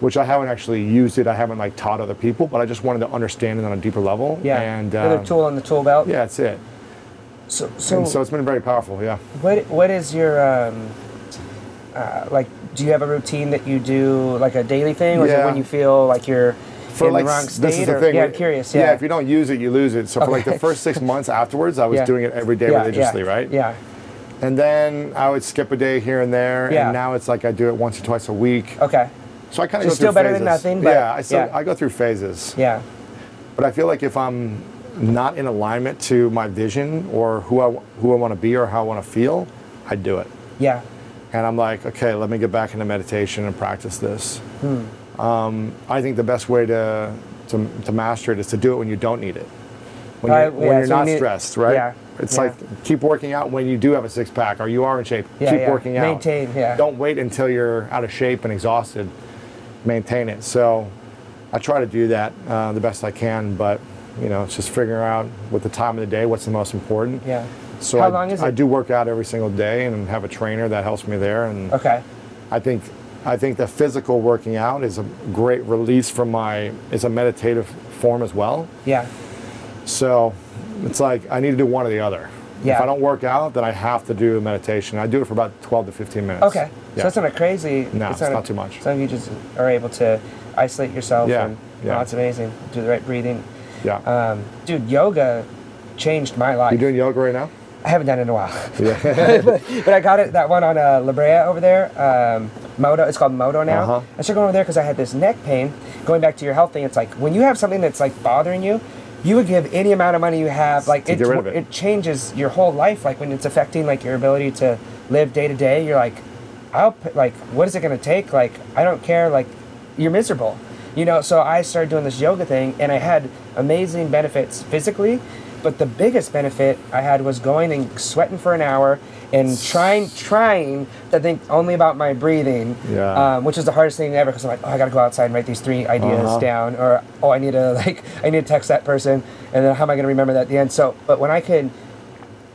S2: Which I haven't actually used it I haven't like taught other people but I just wanted to understand it on a deeper level
S1: Yeah.
S2: and
S1: Another
S2: um,
S1: tool on the tool belt.
S2: yeah that's it
S1: So, so,
S2: and so it's been very powerful, yeah.
S1: what what is your um, uh, like? Do you have a routine that you do like a daily thing, or is it when you feel like you're in the wrong state?
S2: this is the
S1: or,
S2: thing.
S1: Yeah, I'm curious.
S2: Yeah.
S1: Yeah.
S2: if you don't use it, you lose it. So for like the first six months afterwards, I was
S1: Yeah.
S2: doing it every day
S1: Yeah,
S2: religiously,
S1: yeah,
S2: right?
S1: Yeah.
S2: And then I would skip a day here and there,
S1: Yeah.
S2: and now it's like I do it once or twice a week.
S1: Okay.
S2: So I kind
S1: So
S2: of go
S1: still
S2: through
S1: better than
S2: phases.
S1: nothing, but-
S2: yeah, I still
S1: yeah.
S2: I go through phases.
S1: Yeah.
S2: But I feel like if I'm not in alignment to my vision or who I who I want to be or how I want to feel, I do it.
S1: Yeah.
S2: and I'm like, okay, let me get back into meditation and practice this.
S1: Hmm.
S2: Um, I think the best way to, to to master it is to do it when you don't need it, when you're, when
S1: yeah,
S2: you're
S1: so you
S2: not
S1: need-
S2: stressed, right?
S1: yeah,
S2: It's
S1: yeah.
S2: like keep working out when you do have a six pack or you are in shape.
S1: Yeah,
S2: keep working out.
S1: Maintain, yeah.
S2: Don't wait until you're out of shape and exhausted. Maintain it. So I try to do that uh, the best I can, but you know, it's just figuring out with the time of the day, what's the most important.
S1: Yeah.
S2: So
S1: How
S2: I,
S1: long is
S2: I do work out every single day and have a trainer that helps me there. And
S1: Okay.
S2: I think I think the physical working out is a great release from my is a meditative form as well.
S1: Yeah.
S2: So it's like I need to do one or the other.
S1: Yeah.
S2: If I don't work out, then I have to do meditation. I do it for about 12 to 15 minutes.
S1: Okay.
S2: Yeah.
S1: So it's not a crazy.
S2: No, it's
S1: a-
S2: not too much.
S1: So you just are able to isolate yourself.
S2: Yeah,
S1: And,
S2: yeah.
S1: Oh, it's amazing. Do the right breathing.
S2: yeah.
S1: Um, dude, yoga changed my life.
S2: you doing yoga right now?
S1: I haven't done it in a while.
S2: Yeah.
S1: but, but I got it that one on uh, La Brea over there. Um, Moto. It's called Moto now.
S2: Uh-huh.
S1: I started going over there because I had this neck pain. Going back to your health thing, it's like when you have something that's like bothering you, you would give any amount of money you have. Like
S2: rid of it.
S1: changes your whole life. Like when it's affecting like your ability to live day to day, you're like, I'll p- like, what is it going to take? Like I don't care. Like you're miserable. You know. So I started doing this yoga thing, and I had amazing benefits physically. But the biggest benefit I had was going and sweating for an hour and trying trying to think only about my breathing,
S2: Yeah.
S1: um, which is the hardest thing ever because I'm like, oh, I got to go outside and write these three ideas
S2: Uh-huh.
S1: down, or oh, I need to like I need to text that person, and then how am I to remember that at the end? So, but when I could,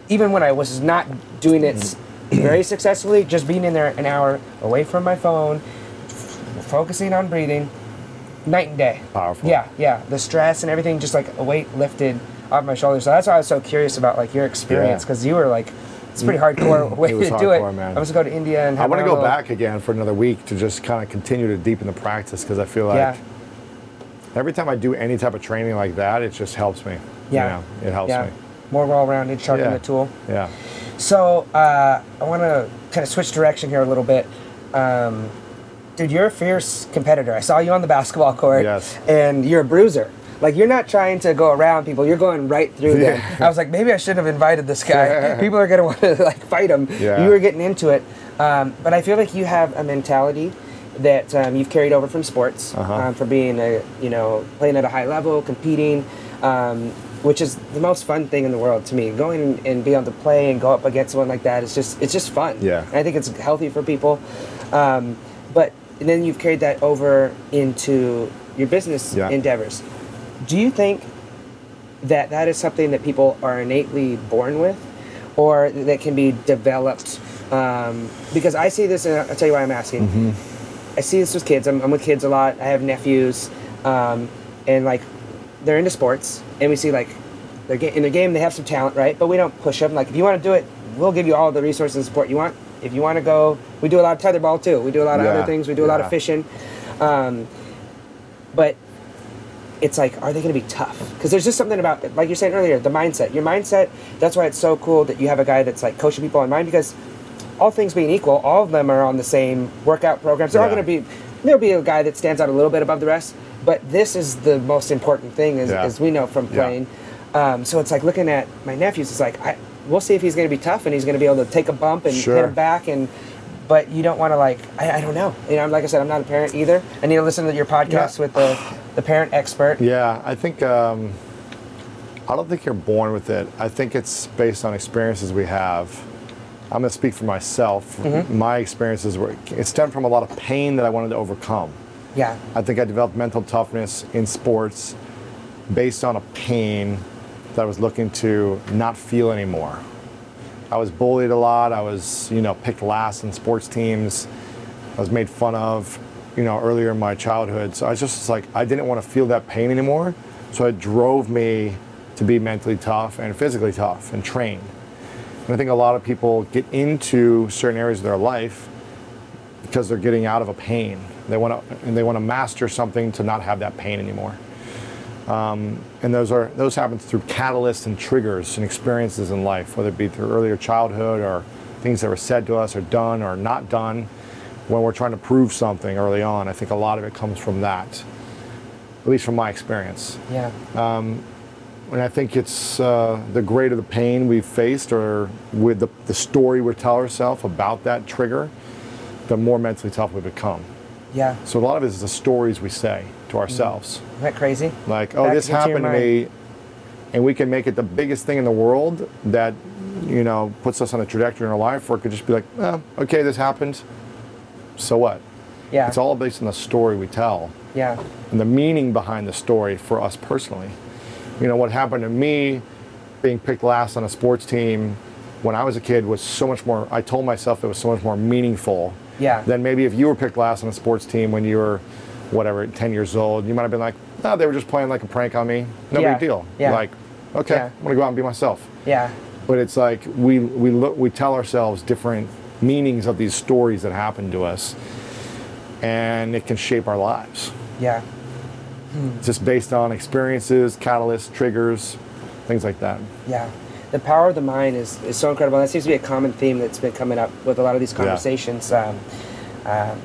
S1: even when I was not doing it very successfully, just being in there an hour away from my phone, f- focusing on breathing, night and day.
S2: Powerful.
S1: Yeah, yeah. The stress and everything, just like a weight lifted off my shoulders. So that's why I was so curious about like your experience
S2: Yeah.
S1: because you were like, it's pretty hardcore way to do it.
S2: hardcore, man.
S1: I was to go to India and
S2: I want to go
S1: little-
S2: back again for another week to just kind of continue to deepen the practice because I feel like
S1: Yeah,
S2: every time I do any type of training like that, it just helps me.
S1: Yeah.
S2: You know, it helps
S1: yeah.
S2: me.
S1: More well-rounded, sharpen
S2: Yeah.
S1: the tool.
S2: Yeah.
S1: So uh, I want to kind of switch direction here a little bit. Um, dude, you're a fierce competitor. I saw you on the basketball court.
S2: Yes.
S1: And you're a bruiser. Like you're not trying to go around people. You're going right through them. I was like, maybe I should have invited this guy. people are gonna want to like fight him.
S2: Yeah.
S1: You were getting into it, um, but I feel like you have a mentality that um, you've carried over from sports,
S2: Uh-huh.
S1: um, from being a you know playing at a high level, competing. Um, which is the most fun thing in the world to me. Going and, and be able to play and go up against someone like that is just it's just fun.
S2: Yeah.
S1: And I think it's healthy for people. Um, but then you've carried that over into your business
S2: Yeah.
S1: endeavors. Do you think that that is something that people are innately born with, or that can be developed? Um, because I see this, and I'll tell you why I'm asking.
S2: Mm-hmm.
S1: I see this with kids. I'm, I'm with kids a lot. I have nephews, um, and like they're into sports, and we see like they're in their game they have some talent, right? But we don't push them. Like if you want to do it, we'll give you all the resources and support you want. If you want to go, we do a lot of tetherball too. We do a lot of
S2: Yeah,
S1: other things. We do a lot of fishing, um, but it's like, are they going to be tough? Because there's just something about, like you're saying earlier, the mindset. Your mindset. That's why it's so cool that you have a guy that's like coaching people on mind. Because all things being equal, all of them are on the same workout programs. They're all going to be. There'll be a guy that stands out a little bit above the rest, but this is the most important thing, as,
S2: Yeah.
S1: as we know from
S2: Yeah.
S1: playing. Um, so it's like looking at my nephews. It's like I, we'll see if he's going to be tough and he's going to be able to take a bump and hit him back and. But you don't want to like I, I don't know. You know, like I said, I'm not a parent either. I need to listen to your podcast
S2: Yeah.
S1: with the the parent expert.
S2: Yeah, I think um, I don't think you're born with it. I think it's based on experiences we have. I'm going to speak for myself.
S1: Mm-hmm.
S2: My experiences were it stemmed from a lot of pain that I wanted to overcome.
S1: Yeah.
S2: I think I developed mental toughness in sports based on a pain that I was looking to not feel anymore. I was bullied a lot. I was, you know, picked last in sports teams. I was made fun of, you know, earlier in my childhood. So I was just like, I didn't want to feel that pain anymore. So it drove me to be mentally tough and physically tough and trained. And I think a lot of people get into certain areas of their life because they're getting out of a pain. They want to and they want to master something to not have that pain anymore. Um, and those are those happen through catalysts and triggers and experiences in life, whether it be through earlier childhood or things that were said to us or done or not done when we're trying to prove something early on. I think a lot of it comes from that, at least from my experience.
S1: Yeah.
S2: And I think it's uh, the greater the pain we've faced or with the, the story we tell ourselves about that trigger, the more mentally tough we become.
S1: Yeah.
S2: So a lot of it is the stories we say to ourselves.
S1: Isn't that crazy?
S2: Like, oh,
S1: Back
S2: this happened to me, and we can make it the biggest thing in the world that, you know, puts us on a trajectory in our life, or it could just be like, oh, okay, this happened. So what?
S1: Yeah.
S2: It's all based on the story we tell
S1: Yeah.
S2: and the meaning behind the story for us personally. You know, what happened to me being picked last on a sports team when I was a kid was so much more, I told myself it was so much more meaningful
S1: Yeah.
S2: than maybe if you were picked last on a sports team when you were, whatever, 10 years old. You might have been like, oh, they were just playing like a prank on me. No
S1: Yeah.
S2: big deal.
S1: Yeah.
S2: Like, okay,
S1: Yeah.
S2: I'm going to go out and be myself.
S1: Yeah.
S2: but it's like we we look we tell ourselves different meanings of these stories that happen to us, and it can shape our lives.
S1: Yeah.
S2: It's just based on experiences, catalysts, triggers, things like that.
S1: Yeah. The power of the mind is, is so incredible. That seems to be a common theme that's been coming up with a lot of these conversations. Um, um,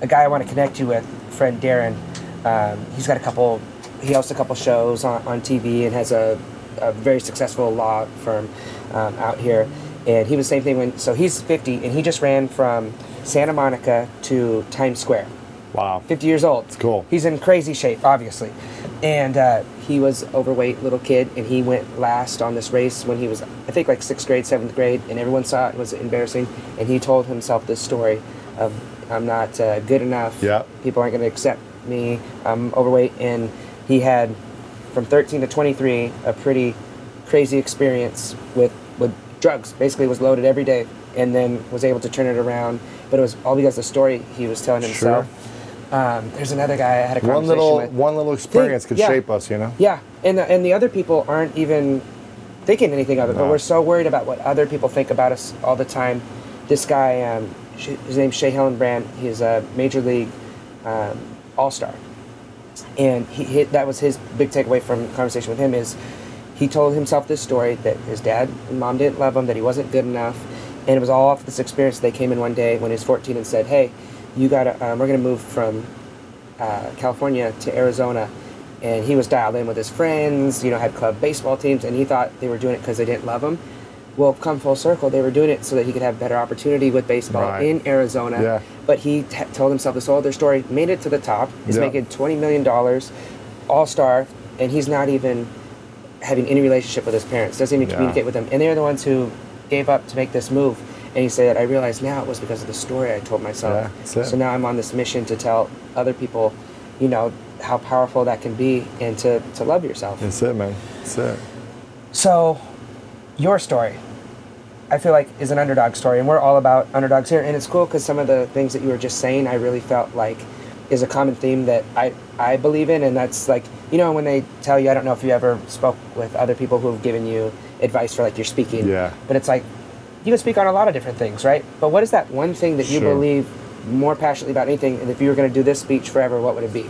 S1: a guy I want to connect you with, friend Darren, um, he's got a couple, he hosts a couple shows on, on TV and has a, a very successful law firm um, out here. And he was the same thing when, so he's 50 and he just ran from Santa Monica to Times Square.
S2: Wow.
S1: 50 years old.
S2: It's cool.
S1: He's in crazy shape, obviously. And uh, he was overweight little kid, and he went last on this race when he was, I think, like sixth grade, seventh grade, and everyone saw it. It was embarrassing. And he told himself this story of, I'm not uh, good enough.
S2: Yeah.
S1: People aren't going to accept me. I'm overweight. And he had, from 13 to 23, a pretty crazy experience with, with drugs. Basically, was loaded every day, and then was able to turn it around. But it was all because of the story he was telling himself. Um, there's another guy I had a conversation
S2: One little
S1: with.
S2: one little experience could
S1: yeah.
S2: shape us, you know.
S1: Yeah, and the, and the other people aren't even thinking anything of it, but we're so worried about what other people think about us all the time. This guy, um, his name's Shea Hillenbrand. He's a major league um, all star, and he hit, that was his big takeaway from conversation with him is he told himself this story that his dad and mom didn't love him, that he wasn't good enough, and it was all off this experience. They came in one day when he was 14 and said, "Hey, you got to um, we're going to move from uh, California to Arizona." And he was dialed in with his friends, you know, had club baseball teams, and he thought they were doing it because they didn't love him. Well, come full circle, they were doing it so that he could have better opportunity with baseball
S2: Right.
S1: in Arizona.
S2: Yeah.
S1: But he t- told himself this whole other story, made it to the top. He's
S2: Yeah.
S1: making twenty million dollars, all star, and he's not even having any relationship with his parents. Doesn't even
S2: Yeah.
S1: communicate with them, and they're the ones who gave up to make this move. And he said, "I realized now it was because of the story I told myself.
S2: Yeah,
S1: so now I'm on this mission to tell other people, you know, how powerful that can be, and to to love yourself."
S2: That's it, man. That's it.
S1: So, your story, I feel like, is an underdog story, and we're all about underdogs here. And it's cool because some of the things that you were just saying, I really felt like is a common theme that I I believe in, and that's like you know when they tell you, I don't know if you ever spoke with other people who have given you advice for like your speaking,
S2: Yeah.
S1: but it's like you can speak on a lot of different things, right? But what is that one thing that you
S2: Sure.
S1: believe more passionately about anything? And if you were going to do this speech forever, what would it be?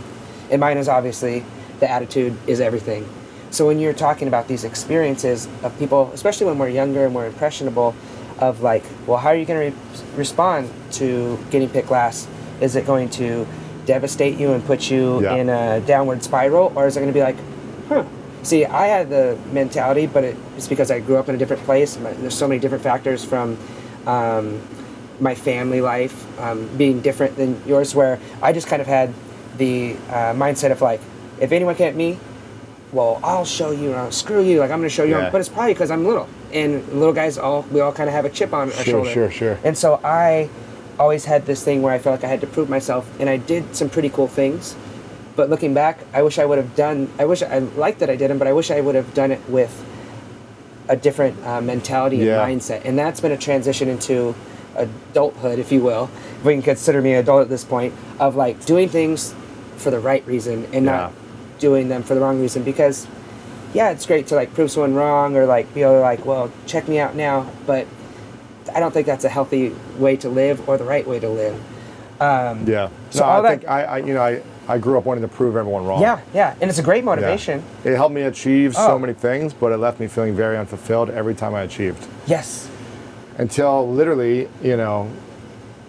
S1: And mine is obviously the attitude is everything. So when you're talking about these experiences of people, especially when we're younger and we're impressionable, of like, well, how are you going to re- respond to getting picked last? Is it going to devastate you and put you
S2: Yeah.
S1: in a downward spiral, or is it going to be like, huh? See, I had the mentality, but it, it's because I grew up in a different place. My- There's so many different factors from um, my family life um, being different than yours, where I just kind of had the uh, mindset of like, if anyone can't me, well, I'll show you, and I'll screw you. Like I'm going to show you,
S2: Yeah.
S1: but it's probably because I'm little, and little guys all we all kind of have a chip on our
S2: Sure,
S1: shoulder.
S2: sure, sure.
S1: And so I always had this thing where I felt like I had to prove myself, and I did some pretty cool things. But looking back, I wish I would have done. I wish I liked that I did them, but I wish I would have done it with a different uh, mentality
S2: Yeah.
S1: and mindset. And that's been a transition into adulthood, if you will, if we can consider me an adult at this point, of like doing things for the right reason and not doing them for the wrong reason. Because, yeah, it's great to like prove someone wrong or like be able to like, well, check me out now, but I don't think that's a healthy way to live or the right way to live. Um,
S2: Yeah.
S1: So
S2: no, I
S1: that-
S2: think I, I, you know, I, I grew up wanting to prove everyone wrong.
S1: Yeah, yeah, and it's a great
S2: Yeah.
S1: motivation.
S2: It helped me achieve
S1: Oh.
S2: so many things, but it left me feeling very unfulfilled every time I achieved.
S1: Yes.
S2: Until literally, you know,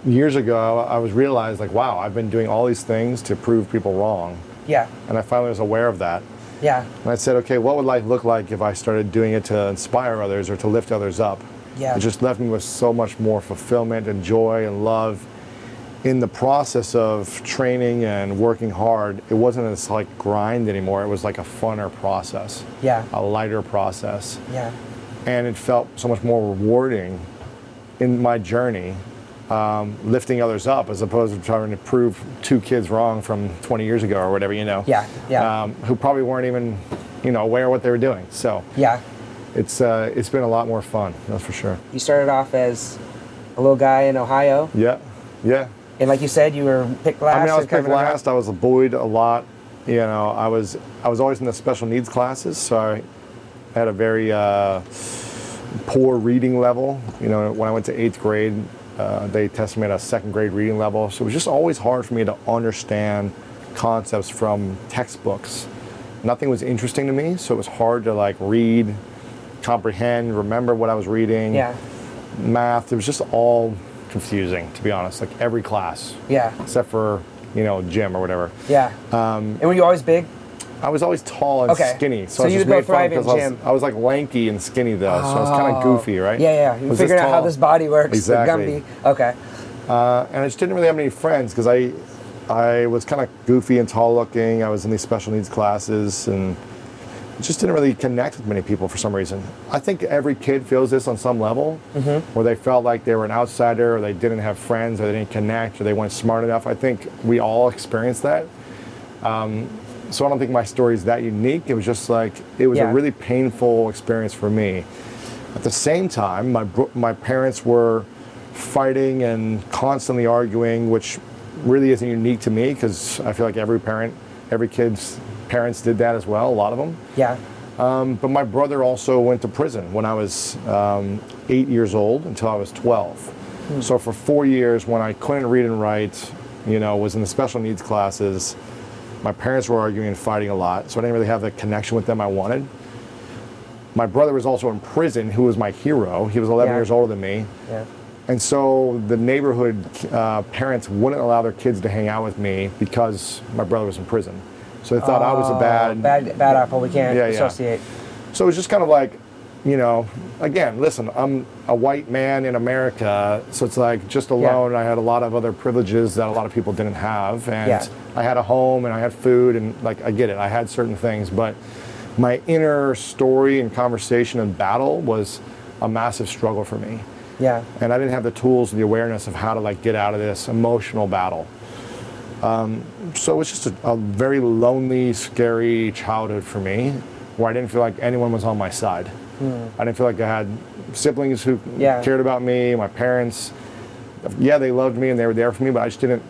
S2: years ago, I was realized like, wow, I've been doing all these things to prove people wrong,
S1: Yeah.
S2: and I finally was aware of that.
S1: Yeah.
S2: And I said, okay, what would life look like if I started doing it to inspire others or to lift others up?
S1: Yeah.
S2: It just left me with so much more fulfillment and joy and love in the process of training and working hard. It wasn't this like grind anymore. It was like a funner process,
S1: Yeah.
S2: a lighter process.
S1: Yeah.
S2: And it felt so much more rewarding in my journey, um, lifting others up as opposed to trying to prove two kids wrong from 20 years ago or whatever, you know.
S1: Yeah, yeah.
S2: Um, who probably weren't even, you know, aware of what they were doing. So
S1: Yeah.
S2: It's uh, it's been a lot more fun, that's for sure.
S1: You started off as a little guy in Ohio,
S2: Yeah, yeah.
S1: and like you said, you were picked last.
S2: I mean, I was picked last. I was bullied a lot. You know, I was I was always in the special needs classes, so I had a very uh, poor reading level. You know, when I went to eighth grade, uh, they tested me at a second grade reading level. So it was just always hard for me to understand concepts from textbooks. Nothing was interesting to me, so it was hard to like read, comprehend, remember what I was reading.
S1: Yeah.
S2: Math, it was just all confusing, to be honest. Like every class,
S1: Yeah.
S2: except for you know gym or whatever.
S1: Yeah.
S2: Um,
S1: and were you always big?
S2: I was always tall and
S1: Okay.
S2: skinny, so,
S1: So
S2: I was just made fun because I was. I was like lanky and skinny though, so I was kind
S1: Oh.
S2: of goofy, right?
S1: Yeah, yeah. You
S2: was
S1: figuring out how this body works.
S2: Exactly.
S1: Okay.
S2: Uh, and I just didn't really have any friends because I, I was kind of goofy and tall looking. I was in these special needs classes and just didn't really connect with many people for some reason. I think every kid feels this on some level, where they felt like they were an outsider, or they didn't have friends, or they didn't connect, or they weren't smart enough. I think we all experience that. Um, so I don't think my story is that unique. It was just like it was
S1: Yeah.
S2: a really painful experience for me. At the same time, my my parents were fighting and constantly arguing, which really isn't unique to me because I feel like every parent, every kid's parents did that as well. A lot of them.
S1: Yeah.
S2: Um, but my brother also went to prison when I was um, eight years old until I was 12. So for four years, when I couldn't read and write, you know, was in the special needs classes, my parents were arguing and fighting a lot. So I didn't really have the connection with them I wanted. My brother was also in prison, who was my hero. He was 11
S1: Yeah.
S2: years older than me.
S1: Yeah.
S2: And so the neighborhood uh, parents wouldn't allow their kids to hang out with me because my brother was in prison. So they thought I was a
S1: Oh,
S2: bad,
S1: bad bad apple. We can't
S2: Yeah, yeah.
S1: associate.
S2: so it was just kind of like, you know, again, listen, I'm a white man in America, so it's like just alone, I had a lot of other privileges that a lot of people didn't have, and
S1: Yeah.
S2: I had a home and I had food, and like I get it, I had certain things, but my inner story and conversation and battle was a massive struggle for me,
S1: Yeah.
S2: and I didn't have the tools and the awareness of how to like get out of this emotional battle. Um, so it was just a, a very lonely, scary childhood for me, where I didn't feel like anyone was on my side. I didn't feel like I had siblings who.
S1: Yeah.
S2: cared about me, my parents. Yeah, they loved me and they were there for me, but I just didn't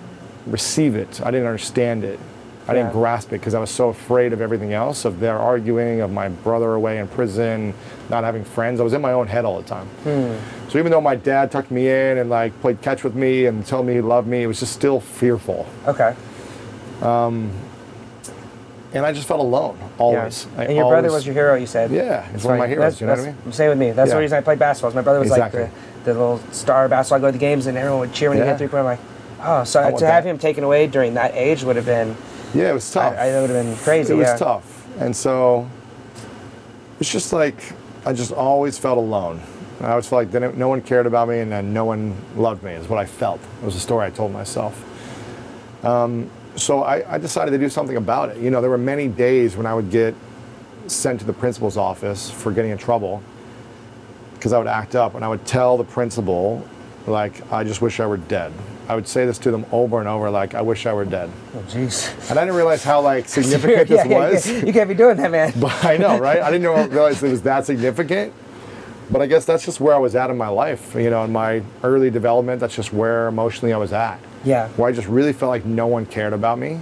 S2: receive it. I didn't understand it. I didn't grasp it because I was so afraid of everything else, of their arguing, of my brother away in prison, not having friends. I was in my own head all the time.
S1: Hmm.
S2: So even though my dad tucked me in and like played catch with me and told me he loved me, it was just still fearful.
S1: Okay.
S2: And I just felt alone, always.
S1: Yeah. And your brother was your hero. You said.
S2: Yeah, he's one of my heroes,
S1: That's,
S2: you know what I mean?
S1: Same with me. That's
S2: Yeah.
S1: the reason I played basketball. My brother was
S2: Exactly.
S1: like the, the little star of basketball. I go to the games and everyone would cheer when he hit three point. I'm like, oh, so to have
S2: that.
S1: him taken away during that age would have been.
S2: Yeah, it was tough.
S1: I, I would have been crazy.
S2: it was tough. And so it's just like I just always felt alone. I always felt like no one cared about me and then no one loved me is what I felt. It was a story I told myself. Um, so I, I decided to do something about it. You know, there were many days when I would get sent to the principal's office for getting in trouble because I would act up and I would tell the principal, like, I just wish I were dead. I would say this to them over and over, like, I wish I were dead.
S1: Oh, jeez.
S2: And I didn't realize how like significant this
S1: yeah,
S2: was.
S1: yeah. You can't be doing that, man.
S2: But I know, right? I didn't know, realize it was that significant. But I guess that's just where I was at in my life. You know, in my early development, that's just where emotionally I was at.
S1: Yeah.
S2: Where I just really felt like no one cared about me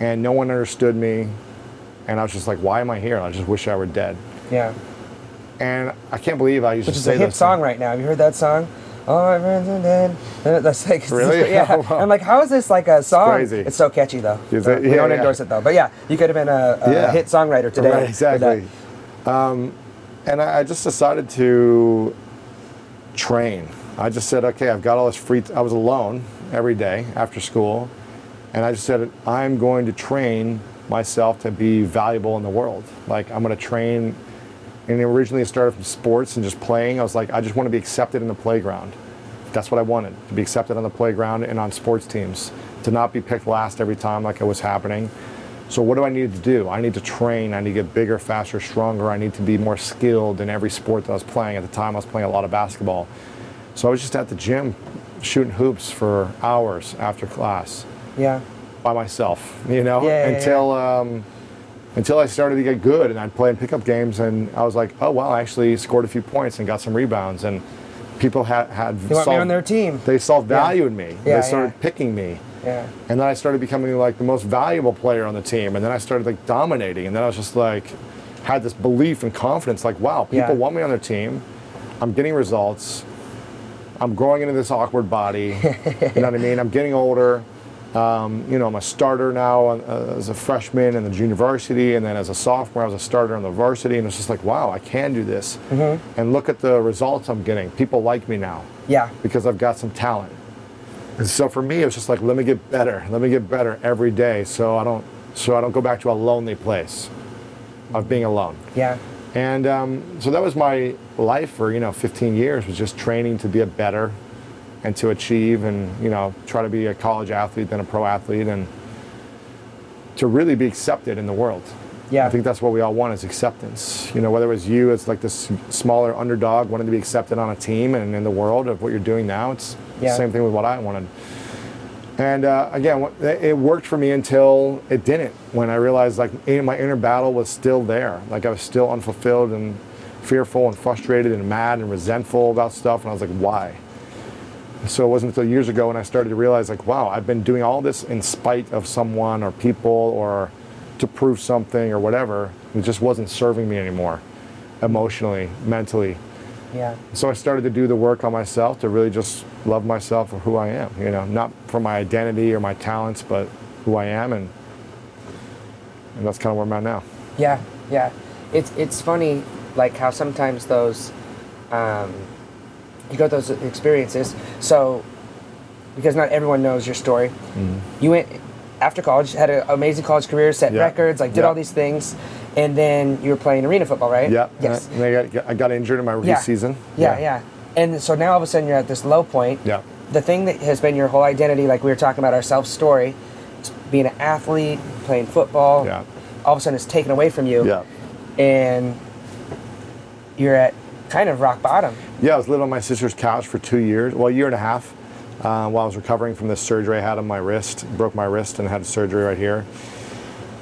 S2: and no one understood me. And I was just like, why am I here? And I just wish I were dead.
S1: Yeah.
S2: And I can't believe I used
S1: Which
S2: to
S1: is
S2: say
S1: a hit
S2: this.
S1: song right now. Have you heard that song? All my friends are dead. Uh, That's like
S2: Really?
S1: Yeah.
S2: Oh, wow.
S1: I'm like, how is this like a song?
S2: crazy.
S1: It's so catchy though.
S2: Is it?
S1: we
S2: Yeah,
S1: don't
S2: yeah.
S1: endorse it though. But yeah, you could have been a, a
S2: Yeah.
S1: hit songwriter today.
S2: Right, exactly. Um, and I, I just decided to train. I just said, okay, I've got all this free. T- I was alone every day after school, and I just said, I'm going to train myself to be valuable in the world. Like I'm going to train. And originally, it started from sports and just playing. I was like, I just want to be accepted in the playground. That's what I wanted to be accepted on the playground and on sports teams, to not be picked last every time like it was happening. So what do I need to do? I need to train. I need to get bigger, faster, stronger. I need to be more skilled in every sport that I was playing. At the time, I was playing a lot of basketball. So I was just at the gym shooting hoops for hours after class
S1: Yeah.
S2: by myself, you know,
S1: Yeah, yeah, yeah.
S2: until um, until I started to get good and I'd play in pickup games and I was like, oh wow, I actually scored a few points and got some rebounds and people had had
S1: They me on their team.
S2: they saw value in me.
S1: Yeah,
S2: they started
S1: yeah.
S2: picking me.
S1: Yeah.
S2: And then I started becoming like the most valuable player on the team. And then I started like dominating. And then I was just like, had this belief and confidence like, wow, people
S1: Yeah.
S2: want me on their team. I'm getting results. I'm growing into this awkward body. you know what I mean? I'm getting older. Um, you know, I'm a starter now uh, as a freshman in the junior varsity, and then as a sophomore, I was a starter on the varsity, and it's just like, wow, I can do this. And look at the results I'm getting. People like me now
S1: Yeah.
S2: because I've got some talent. And so for me, it was just like, let me get better. Let me get better every day, so I don't, so I don't go back to a lonely place of being alone.
S1: Yeah.
S2: And um, so that was my life for you know 15 years was just training to be a better and to achieve and you know try to be a college athlete then a pro athlete and to really be accepted in the world.
S1: Yeah.
S2: I think that's what we all want is acceptance. You know, whether it was you as like this smaller underdog wanting to be accepted on a team and in the world of what you're doing now, it's
S1: Yeah.
S2: the same thing with what I wanted. And uh, again, it worked for me until it didn't. When I realized like my inner battle was still there, like I was still unfulfilled and fearful and frustrated and mad and resentful about stuff, and I was like, why? So it wasn't until years ago when I started to realize like, wow, I've been doing all this in spite of someone or people or to prove something or whatever. It just wasn't serving me anymore, emotionally, mentally.
S1: Yeah.
S2: So I started to do the work on myself to really just love myself for who I am. You know, not for my identity or my talents, but who I am, and and that's kind of where I'm at now.
S1: Yeah, yeah. It's it's funny, like how sometimes those, um, you go through those experiences. So, because not everyone knows your story, mm-hmm. you went after college, had an amazing college career, set
S2: Yeah.
S1: records, like did
S2: Yeah.
S1: all these things, and then you were playing arena football, right?
S2: Yeah.
S1: Yes.
S2: And I got, I got injured in my rookie
S1: Yeah.
S2: season.
S1: Yeah, yeah. And so now all of a sudden you're at this low point.
S2: Yeah.
S1: The thing that has been your whole identity, like we were talking about our self story, being an athlete, playing football.
S2: Yeah.
S1: All of a sudden it's taken away from you.
S2: Yeah.
S1: And you're at kind of rock bottom.
S2: Yeah, I was living on my sister's couch for two years, well, a year and a half, uh, while I was recovering from this surgery I had on my wrist. Broke my wrist and had surgery right here.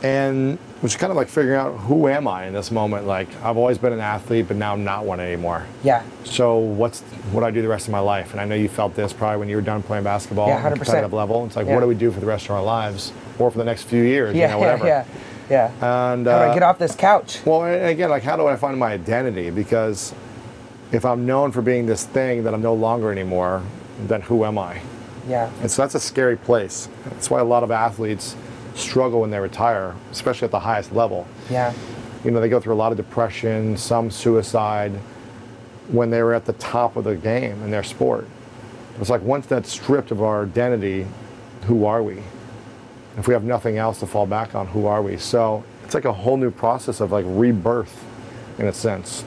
S2: And it was kind of like figuring out who am I in this moment. Like I've always been an athlete, but now I'm not one anymore.
S1: Yeah.
S2: So what's what do I do the rest of my life? And I know you felt this probably when you were done playing basketball
S1: Yeah,
S2: at a
S1: 100%.
S2: competitive level. It's like
S1: Yeah.
S2: what do we do for the rest of our lives, or for the next few years?
S1: Yeah,
S2: you know, whatever.
S1: yeah, yeah, yeah.
S2: And
S1: How do
S2: uh,
S1: I get off this couch?
S2: well, again, like, how do I find my identity? Because if I'm known for being this thing that I'm no longer anymore, then who am I?
S1: Yeah.
S2: And so that's a scary place. That's why a lot of athletes struggle when they retire, especially at the highest level.
S1: Yeah.
S2: You know, they go through a lot of depression, some suicide when they were at the top of the game in their sport. It's like once that's stripped of our identity, who are we? If we have nothing else to fall back on, who are we? So it's like a whole new process of like rebirth, in a sense,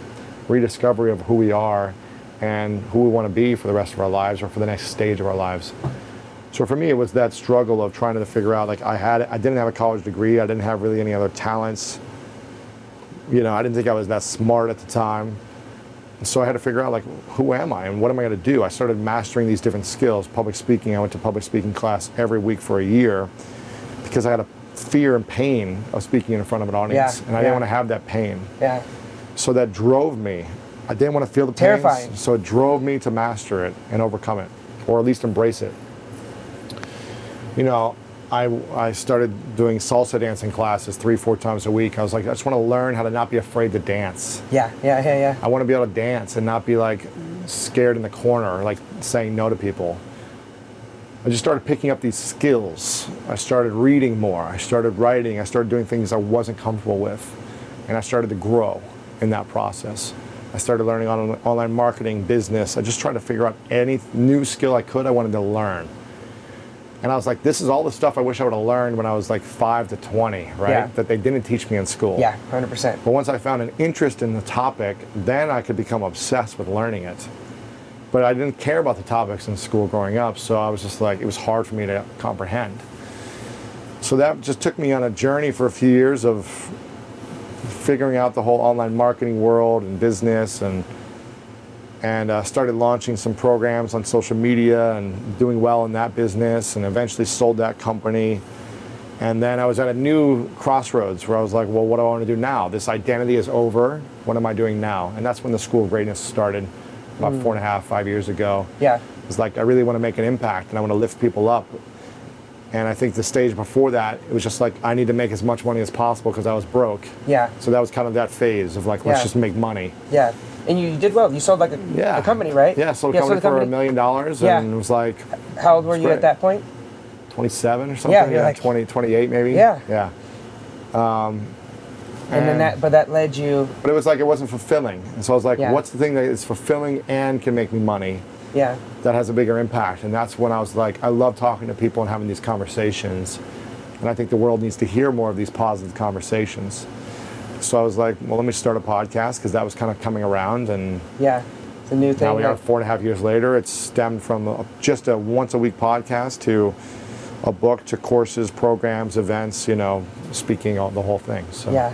S2: rediscovery of who we are and who we want to be for the rest of our lives or for the next stage of our lives. So for me, it was that struggle of trying to figure out like I had, I didn't have a college degree, I didn't have really any other talents. You know, I didn't think I was that smart at the time. So I had to figure out like who am I and what am I going to do? I started mastering these different skills. Public speaking, I went to public speaking class every week for a year because I had a fear and pain of speaking in front of an audience,
S1: Yeah,
S2: and I
S1: yeah.
S2: didn't want to have that pain.
S1: Yeah.
S2: So that drove me. I didn't want to feel the pain.
S1: Terrifying.
S2: So it drove me to master it and overcome it, or at least embrace it. You know, I, I started doing salsa dancing classes three, four times a week. I was like, I just want to learn how to not be afraid to dance.
S1: Yeah. Yeah. Yeah. Yeah.
S2: I want to be able to dance and not be like scared in the corner, like saying no to people. I just started picking up these skills. I started reading more. I started writing. I started doing things I wasn't comfortable with. And I started to grow in that process. I started learning on online marketing, business. I just tried to figure out any new skill I could, I wanted to learn. And I was like, this is all the stuff I wish I would have learned when I was like 5 to 20, right?
S1: Yeah.
S2: That they didn't teach me in school.
S1: Yeah. Hundred percent.
S2: But once I found an interest in the topic, then I could become obsessed with learning it. But I didn't care about the topics in school growing up, so I was just like, it was hard for me to comprehend. So that just took me on a journey for a few years of figuring out the whole online marketing world and business and and uh, started launching some programs on social media and doing well in that business and eventually sold that company and then I was at a new crossroads where I was like, well, what do I want to do now? This identity is over. What am I doing now? And that's when the School of Greatness started about four and a half, five years ago.
S1: Yeah.
S2: It's like, I really want to make an impact and I want to lift people up. And I think the stage before that, it was just like I need to make as much money as possible because I was broke.
S1: Yeah.
S2: So that was kind of that phase of like, let's
S1: Yeah.
S2: just make money.
S1: Yeah. And you did well. You sold like a,
S2: Yeah.
S1: a company, right?
S2: Yeah, sold a
S1: Yeah,
S2: company
S1: sold
S2: for a million dollars
S1: Yeah.
S2: and it was like
S1: How old were
S2: It's
S1: you
S2: great.
S1: at that point?
S2: 27 or something.
S1: Yeah, you're like-
S2: 20, 28 maybe.
S1: Yeah.
S2: Yeah.
S1: Um, and then
S2: And-
S1: that, but that led you,
S2: But it was like it wasn't fulfilling. And so I was like,
S1: Yeah.
S2: what's the thing that is fulfilling and can make me money
S1: yeah,
S2: that has a bigger impact? And that's when I was like, I love talking to people and having these conversations. And I think the world needs to hear more of these positive conversations. So I was like, well, let me start a podcast because that was kind of coming around. And
S1: yeah. It's a new thing.
S2: now we are four and a half years later. It's stemmed from a, just a once a week podcast to a book to courses, programs, events, you know, speaking, all, the whole thing. So
S1: Yeah.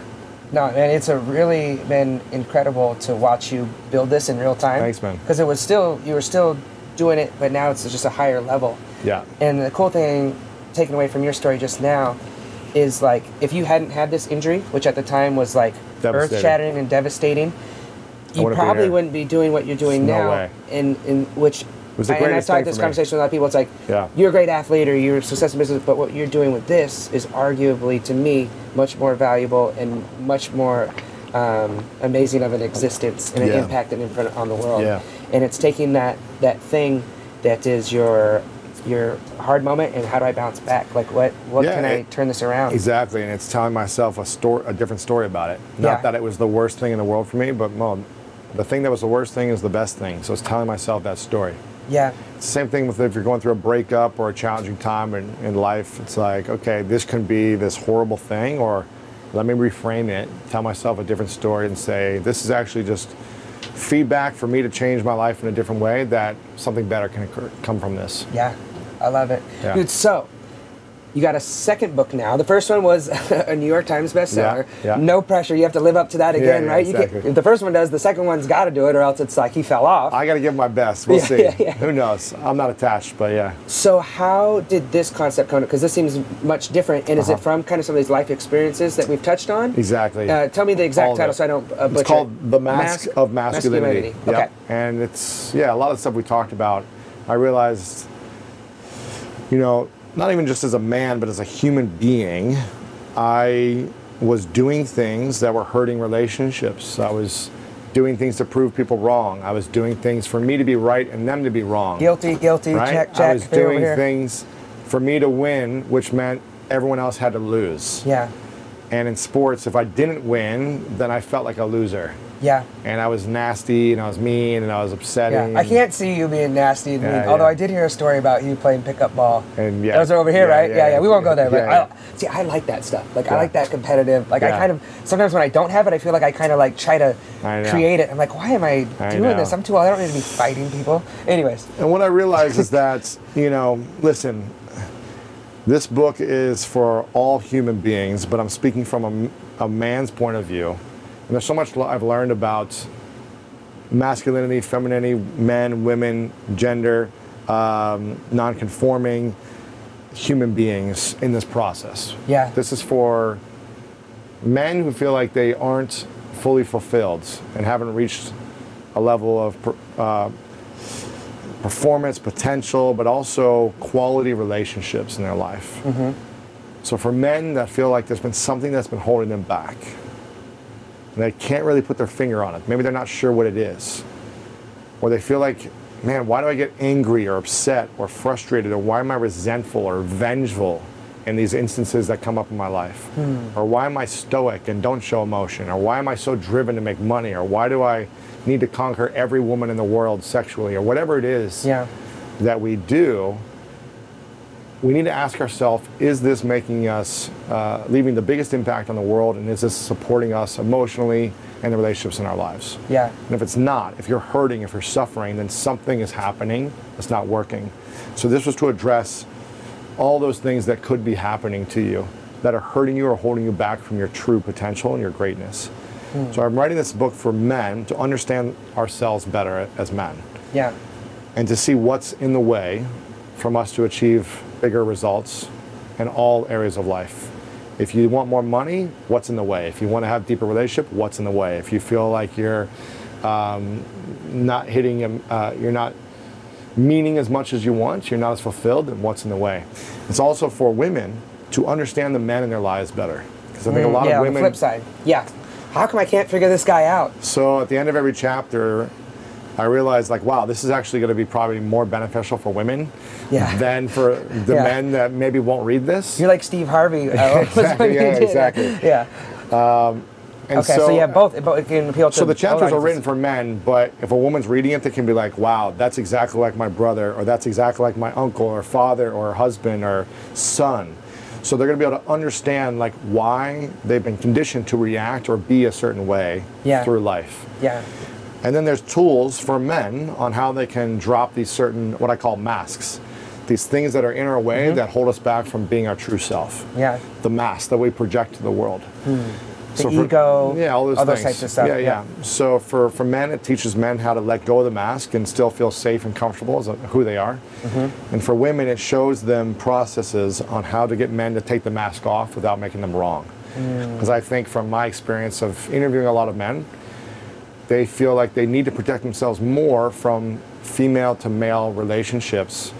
S1: No, man, it's a really been incredible to watch you build this in real time.
S2: Thanks, man.
S1: Because it was still you were still doing it, but now it's just a higher level.
S2: yeah.
S1: And the cool thing, taken away from your story just now, is like if you hadn't had this injury, which at the time was like earth shattering and devastating, you probably wouldn't be doing what you're doing
S2: No
S1: now.
S2: way.
S1: In in which
S2: was the
S1: and I've
S2: greatest
S1: talked this
S2: for me.
S1: conversation with a lot of people. It's like
S2: Yeah.
S1: you're a great athlete or you're a success in business, but what you're doing with this is arguably to me much more valuable and much more um, amazing of an existence and an
S2: Yeah.
S1: impact and imprint on the world.
S2: Yeah.
S1: And it's taking that that thing that is your your hard moment and how do I bounce back? Like what what
S2: Yeah,
S1: can I turn this around?
S2: Exactly, and it's telling myself a story, a different story about it. Not
S1: Yeah.
S2: that it was the worst thing in the world for me, but well, the thing that was the worst thing is the best thing. So it's telling myself that story.
S1: Yeah.
S2: Same thing with if you're going through a breakup or a challenging time in, in life. It's like, okay, this can be this horrible thing, or let me reframe it, tell myself a different story, and say this is actually just feedback for me to change my life in a different way. That something better can occur, come from this.
S1: Yeah. I love it.
S2: Yeah.
S1: Dude, so you got a second book now. The first one was a New York Times bestseller.
S2: Yeah, yeah.
S1: No pressure. You have to live up to that again,
S2: yeah,
S1: right? You
S2: exactly.
S1: if the first one does, the second one's got to do it, or else it's like he fell off.
S2: I got to give my best. We'll see. Who knows? I'm not attached, but yeah.
S1: So how did this concept come? Because this seems much different, and is
S2: Uh-huh.
S1: it from kind of some of these life experiences that we've touched on?
S2: Exactly.
S1: Uh, tell me the exact
S2: of
S1: title so I don't uh, butcher
S2: It's called. The Mask, of Masculinity.
S1: Masculinity. Okay.
S2: And it's, yeah, a lot of the stuff we talked about, I realized, you know, not even just as a man, but as a human being, I was doing things that were hurting relationships. I was doing things to prove people wrong. I was doing things for me to be right and them to be wrong.
S1: Guilty, guilty.
S2: right?
S1: Check, check.
S2: I was doing things for me to win, which meant everyone else had to lose.
S1: Yeah,
S2: And in sports, if I didn't win, then I felt like a loser.
S1: Yeah,
S2: And I was nasty and I was mean and I was upsetting. yeah.
S1: I can't see you being nasty and mean. Although
S2: yeah.
S1: I did hear a story about you playing pickup ball.
S2: And, yeah.
S1: those are over here,
S2: Yeah,
S1: right?
S2: yeah,
S1: Yeah, yeah. We won't go there, but
S2: yeah,
S1: I, see, I like that stuff. Like I like that competitive. Like I kind of sometimes when I don't have it, I feel like I kind of like try to create it. I'm like, why am I,
S2: I
S1: doing
S2: know.
S1: this? I'm too old. I don't need to be fighting people. Anyways,
S2: And what I realized is that, you know, listen, this book is for all human beings, but I'm speaking from a, a man's point of view. And there's so much I've learned about masculinity, femininity, men, women, gender, um, non-conforming human beings in this process.
S1: Yeah.
S2: This is for men who feel like they aren't fully fulfilled and haven't reached a level of uh, performance potential, but also quality relationships in their life. So for men that feel like there's been something that's been holding them back, and they can't really put their finger on it. Maybe they're not sure what it is. Or they feel like, man, why do I get angry or upset or frustrated or why am I resentful or vengeful in these instances that come up in my life? Hmm. Or why am I stoic and don't show emotion? Or why am I so driven to make money? Or why do I need to conquer every woman in the world sexually? Or whatever it is
S1: yeah,
S2: that we do, we need to ask ourselves is this making us uh, leaving the biggest impact on the world and is this supporting us emotionally and the relationships in our lives?
S1: Yeah,
S2: and if it's not if you're hurting if you're suffering then something is happening that's not working. So this was to address all those things that could be happening to you that are hurting you or holding you back from your true potential and your greatness. So i'm writing this book for men to understand ourselves better as men.
S1: Yeah,
S2: and to see what's in the way from us to achieve bigger results in all areas of life. If you want more money, what's in the way? If you want to have deeper relationship, what's in the way? If you feel like you're um, not hitting, um, uh, you're not meaning as much as you want, you're not as fulfilled, and what's in the way. It's also for women to understand the men in their lives better. Because I think a lot
S1: Mm, yeah,
S2: of women.
S1: flip side. Yeah. How come I can't figure this guy out?
S2: So at the end of every chapter, I realized like, wow, this is actually going to be probably more beneficial for women
S1: Yeah.
S2: than for the
S1: Yeah.
S2: men that maybe won't read this.
S1: You're like Steve Harvey.
S2: Exactly, yeah, exactly.
S1: Yeah.
S2: Um, and
S1: Okay, so, yeah, both, both it can appeal to.
S2: So the chapters are written for men, but if a woman's reading it, they can be like, "Wow, that's exactly like my brother, or that's exactly like my uncle, or father, or husband, or son." So they're going to be able to understand like why they've been conditioned to react or be a certain way
S1: Yeah.
S2: through life.
S1: Yeah.
S2: And then there's tools for men on how they can drop these certain what I call masks, these things that are in our way that hold us back from being our true self.
S1: Mm-hmm. Yeah.
S2: The mask that we project to the world.
S1: The ego,
S2: yeah, all those
S1: all those types of stuff,
S2: Yeah,
S1: yeah.
S2: yeah. So for, for men, it teaches men how to let go of the mask and still feel safe and comfortable as a, who they are.
S1: Mm-hmm.
S2: And for women, it shows them processes on how to get men to take the mask off without making them wrong.
S1: Mm.
S2: Because I think from my experience of interviewing a lot of men, they feel like they need to protect themselves more from female to male relationships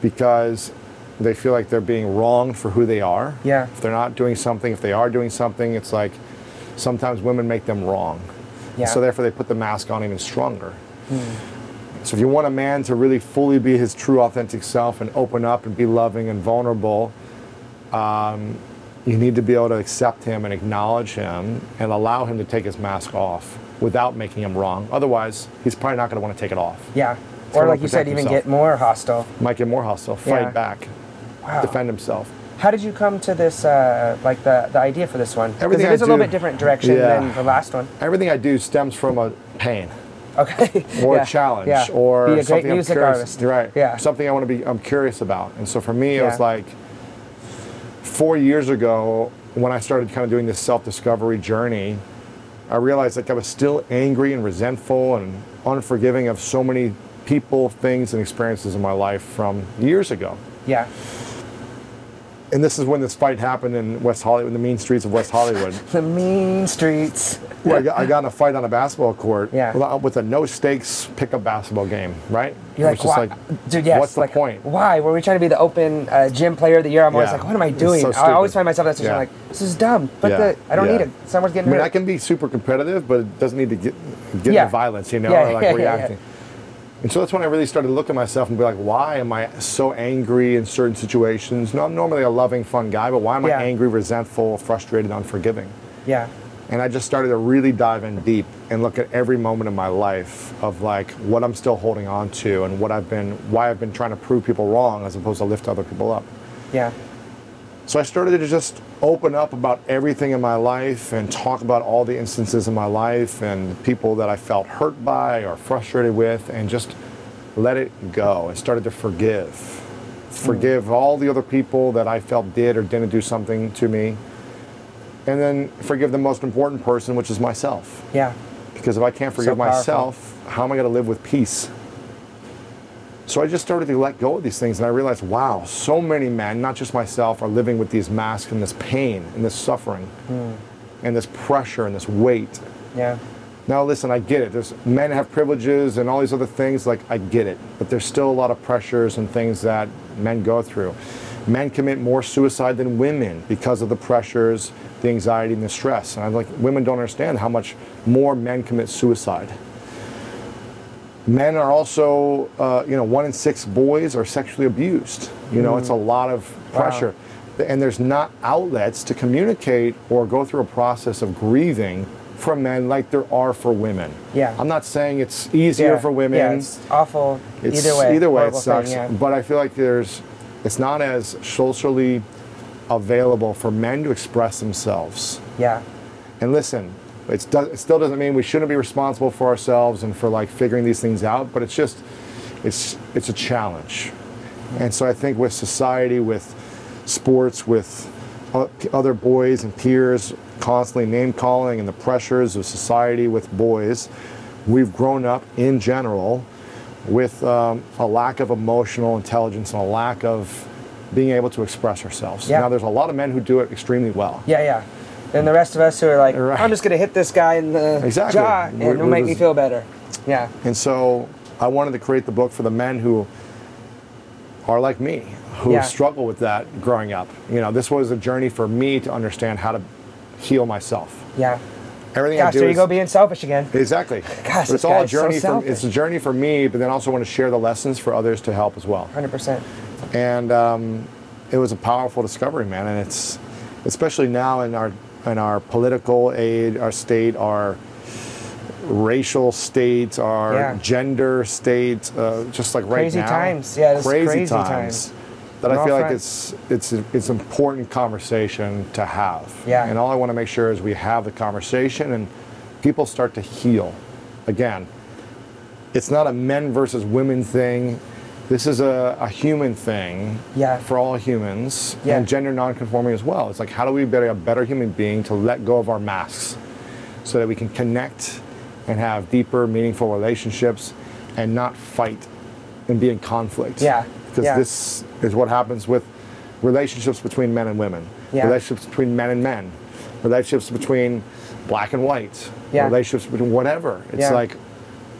S2: because they feel like they're being wronged for who they are.
S1: Yeah.
S2: If they're not doing something, if they are doing something, it's like sometimes women make them wrong.
S1: Yeah.
S2: So therefore they put the mask on even stronger. So if you want a man to really fully be his true authentic self and open up and be loving and vulnerable, um, you need to be able to accept him and acknowledge him and allow him to take his mask off without making him wrong. Otherwise, he's probably not going to want to take it off.
S1: Yeah.
S2: So
S1: Or like you said,
S2: protect
S1: even
S2: himself.
S1: get more hostile.
S2: Might get more hostile, fight
S1: Yeah.
S2: back,
S1: Wow.
S2: defend himself.
S1: How did you come to this, uh, like the, the idea for this one? Because
S2: Everything
S1: it
S2: I
S1: is a little bit different direction
S2: Yeah.
S1: than the last one.
S2: Everything I do stems from a pain.
S1: Okay.
S2: or
S1: Yeah.
S2: a challenge
S1: Yeah.
S2: or
S1: Be a great
S2: something I'm
S1: music
S2: curious,
S1: artist.
S2: right
S1: Yeah.
S2: something i want to be i'm curious about and so for me it was like four years ago when i started kind of doing this self-discovery journey i realized like i was still angry and resentful and unforgiving of so many people things and experiences in my life from years ago
S1: Yeah.
S2: And this is when this fight happened in west hollywood in the mean streets of west hollywood
S1: The mean streets.
S2: where I got, I got in a fight on a basketball court
S1: Yeah.
S2: with, a no stakes pickup basketball game right
S1: You're like, why? Dude, yes.
S2: what's the
S1: like,
S2: point
S1: Why? Were we trying to be the open uh, gym player of the year? I'm always
S2: Yeah.
S1: like, what am I doing?
S2: so
S1: I always find myself in that situation
S2: Yeah.
S1: like, this is dumb. But
S2: Yeah.
S1: the, I don't need it. Someone's
S2: I
S1: getting
S2: mean,
S1: hurt.
S2: I can be super competitive, but it doesn't need to get get into violence, you know, or like reacting. And so that's when I really started to look at myself and be like, why am I so angry in certain situations? No, I'm normally a loving, fun guy, but why am
S1: Yeah.
S2: I angry, resentful, frustrated, unforgiving?
S1: yeah.
S2: And I just started to really dive in deep and look at every moment in my life of like what I'm still holding on to and what I've been, why I've been trying to prove people wrong as opposed to lift other people up.
S1: Yeah.
S2: So I started to just open up about everything in my life and talk about all the instances in my life and people that I felt hurt by or frustrated with and just let it go and started to forgive. Forgive hmm. all the other people that I felt did or didn't do something to me. And then forgive the most important person, which is myself.
S1: Yeah.
S2: Because if I can't forgive
S1: powerful.
S2: myself, how am I going to live with peace? So I just started to let go of these things, and I realized, wow, so many men, not just myself, are living with these masks and this pain and this suffering hmm. and this pressure and this weight.
S1: Yeah.
S2: Now, listen, I get it. There's men have privileges and all these other things. Like I get it, but there's still a lot of pressures and things that men go through. Men commit more suicide than women because of the pressures, the anxiety, and the stress. And I'm like, women don't understand how much more men commit suicide. Men are also, uh, you know, one in six boys are sexually abused. You know, it's a lot of pressure. And there's not outlets to communicate or go through a process of grieving for men like there are for women.
S1: Yeah.
S2: I'm not saying it's easier
S1: yeah.
S2: for women.
S1: Yeah, it's awful.
S2: It's-
S1: either way.
S2: Either way, it
S1: horrible thing,
S2: sucks.
S1: yeah.
S2: But I feel like there's, it's not as socially available for men to express themselves.
S1: Yeah.
S2: And listen, it's do, it still doesn't mean we shouldn't be responsible for ourselves and for like figuring these things out. But it's just, it's it's a challenge. And so I think with society, with sports, with other boys and peers constantly name calling and the pressures of society with boys, we've grown up in general with um, a lack of emotional intelligence and a lack of being able to express ourselves.
S1: Yeah.
S2: Now, there's a lot of men who do it extremely well.
S1: Yeah, yeah. And the rest of us who are like,
S2: Right.
S1: I'm just gonna hit this guy in the
S2: Exactly.
S1: jaw and
S2: We're-
S1: it'll make me feel better. Yeah.
S2: And so I wanted to create the book for the men who are like me, who
S1: Yeah.
S2: struggle with that growing up. You know, this was a journey for me to understand how to heal myself.
S1: Yeah.
S2: Everything I
S1: Gosh,
S2: do
S1: there you go being selfish again.
S2: Exactly.
S1: Gosh,
S2: it's all a
S1: guy's so
S2: journey for it's a journey for me, but then also want to share the lessons for others to help as well.
S1: 100%.
S2: And um, it was a powerful discovery, man. And it's especially now in our in our political age, our state, our racial state, our
S1: Yeah.
S2: gender state, uh, just like right now.
S1: Crazy times. Yeah,
S2: crazy,
S1: crazy
S2: times.
S1: times.
S2: That
S1: On
S2: I feel like
S1: fronts.
S2: it's it's it's important conversation to have.
S1: Yeah.
S2: And all I want to make sure is we have the conversation and people start to heal. Again, it's not a men versus women thing. This is a, a human thing
S1: Yeah.
S2: for all humans
S1: Yeah.
S2: and gender nonconforming as well. It's like how do we be a better human being to let go of our masks so that we can connect and have deeper, meaningful relationships and not fight and be in conflict.
S1: Yeah.
S2: Because
S1: Yeah.
S2: this is what happens with relationships between men and women, relationships between men and men, relationships between black and white,
S1: Yeah.
S2: relationships between whatever. It's like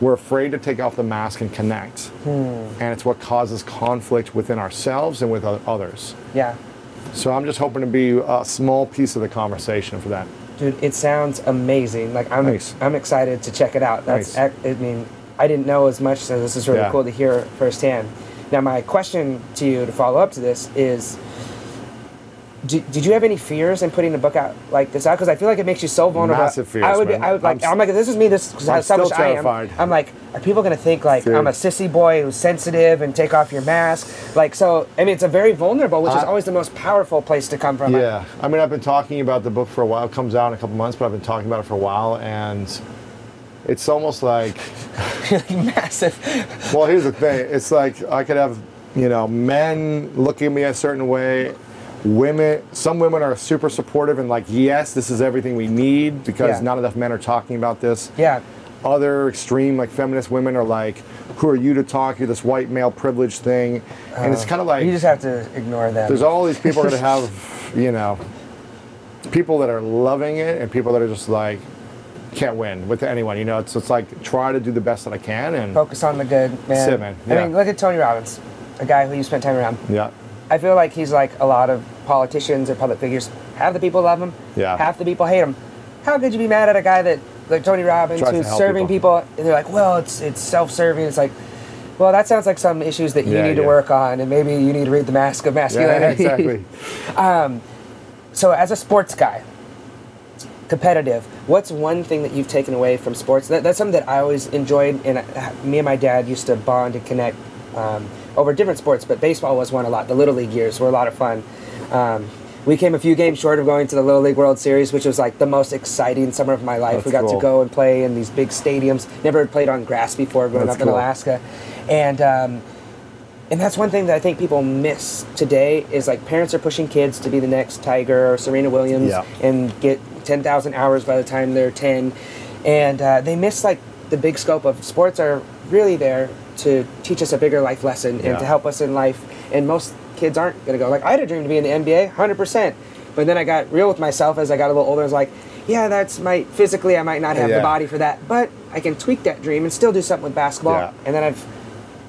S2: we're afraid to take off the mask and connect.
S1: Hmm.
S2: And it's what causes conflict within ourselves and with others.
S1: Yeah.
S2: So I'm just hoping to be a small piece of the conversation for that.
S1: Dude, it sounds amazing. Like I'm,
S2: Nice.
S1: I'm excited to check it out. That's,
S2: Nice.
S1: I mean, I didn't know as much, so this is really
S2: Yeah.
S1: cool to hear firsthand. Now, my question to you to follow up to this is, did, did you have any fears in putting a book out like this out? Because I feel like it makes you so vulnerable.
S2: Massive fears,
S1: I would,
S2: man.
S1: I would like,
S2: I'm
S1: I'm, like, this is me. This is how selfish I am. I'm like, are people gonna think like
S2: Dude.
S1: I'm a sissy boy who's sensitive and take off your mask? Like, so I mean, it's a very vulnerable, which is always the most powerful place to come from.
S2: Yeah, I mean, I've been talking about the book for a while. It comes out in a couple months, but I've been talking about it for a while, and it's almost like,
S1: massive.
S2: well, here's the thing: it's like I could have, you know, men looking at me a certain way. Women, some women are super supportive and like, yes, this is everything we need because
S1: Yeah.
S2: not enough men are talking about this.
S1: Yeah.
S2: Other extreme, like feminist women, are like, who are you to talk? You're this white male privilege thing, and it's oh. kind of like
S1: You just have to ignore them.
S2: there's all these people that have, you know, people that are loving it and people that are just like can't win with anyone. You know, it's it's like try to do the best that I can and
S1: focus on the good, man.
S2: it, man.
S1: I mean, look at Tony Robbins, a guy who you spent time around.
S2: yeah,
S1: I feel like he's like a lot of politicians or public figures. Half the people love him.
S2: Yeah.
S1: Half the people hate him. How could you be mad at a guy that like Tony Robbins
S2: Tries to
S1: who's
S2: help
S1: serving
S2: people.
S1: people. and they're like, well, it's it's self-serving. It's like, well, that sounds like some issues that you
S2: Yeah,
S1: need to
S2: yeah.
S1: work on, and maybe you need to read the Mask of Masculinity.
S2: yeah, exactly.
S1: So, as a sports guy, competitive, what's one thing that you've taken away from sports? That, that's something that I always enjoyed, and I, me and my dad used to bond and connect um, over different sports, but baseball was one a lot. The Little League years were a lot of fun. Um, we came a few games short of going to the Little League World Series, which was like the most exciting summer of my life.
S2: That's
S1: we got to go and play in these big stadiums. Never had played on grass before growing
S2: That's
S1: up in. Alaska. And um, and that's one thing that I think people miss today is like parents are pushing kids to be the next Tiger or Serena Williams
S2: Yeah.
S1: and get 10,000 hours by the time they're 10. And uh, they miss like the big scope of sports are really there to teach us a bigger life lesson and to help us in life. And most kids aren't going to go like, I had a dream to be in the NBA, 100%. But then I got real with myself as I got a little older. I was like, yeah, that's my physically, I might not have the body for that, but I can tweak that dream and still do something with basketball.
S2: Yeah.
S1: And then I've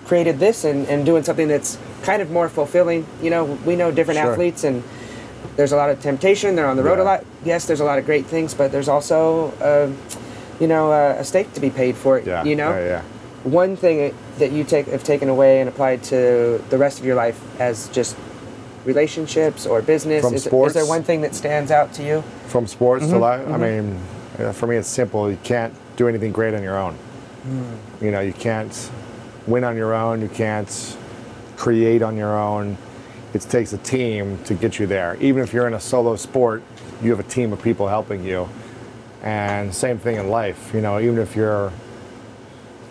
S1: created this and, and doing something that's kind of more fulfilling. You know, we know different
S2: Sure.
S1: athletes and there's a lot of temptation. They're on the road a lot. Yes, there's a lot of great things, but there's also, uh, you know, uh, a stake to be paid for it.
S2: Yeah,
S1: You know,
S2: yeah, yeah.
S1: One thing that you take have taken away and applied to the rest of your life as just relationships or business.
S2: From
S1: is,
S2: sports?
S1: is there one thing that stands out to you?
S2: From sports
S1: Mm-hmm,
S2: to life, I mean, for me, it's simple. You can't do anything great on your own.
S1: Hmm.
S2: You know, you can't win on your own. You can't create on your own. It takes a team to get you there. Even if you're in a solo sport, you have a team of people helping you. And same thing in life. You know, even if you're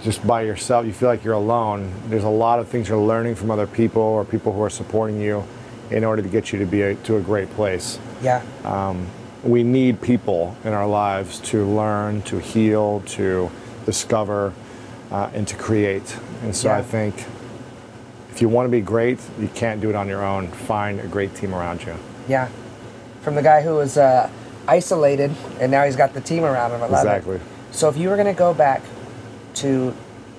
S2: just by yourself, you feel like you're alone. There's a lot of things you're learning from other people or people who are supporting you in order to get you to be a, to a great place
S1: Yeah.
S2: we need people in our lives to learn, to heal, to discover, uh, and to create. And so
S1: Yeah.
S2: I think if you want to be great, you can't do it on your own. Find a great team around you.
S1: Yeah. From the guy who was uh, isolated and now he's got the team around him. Love it.
S2: Exactly.
S1: So if you were going to go back to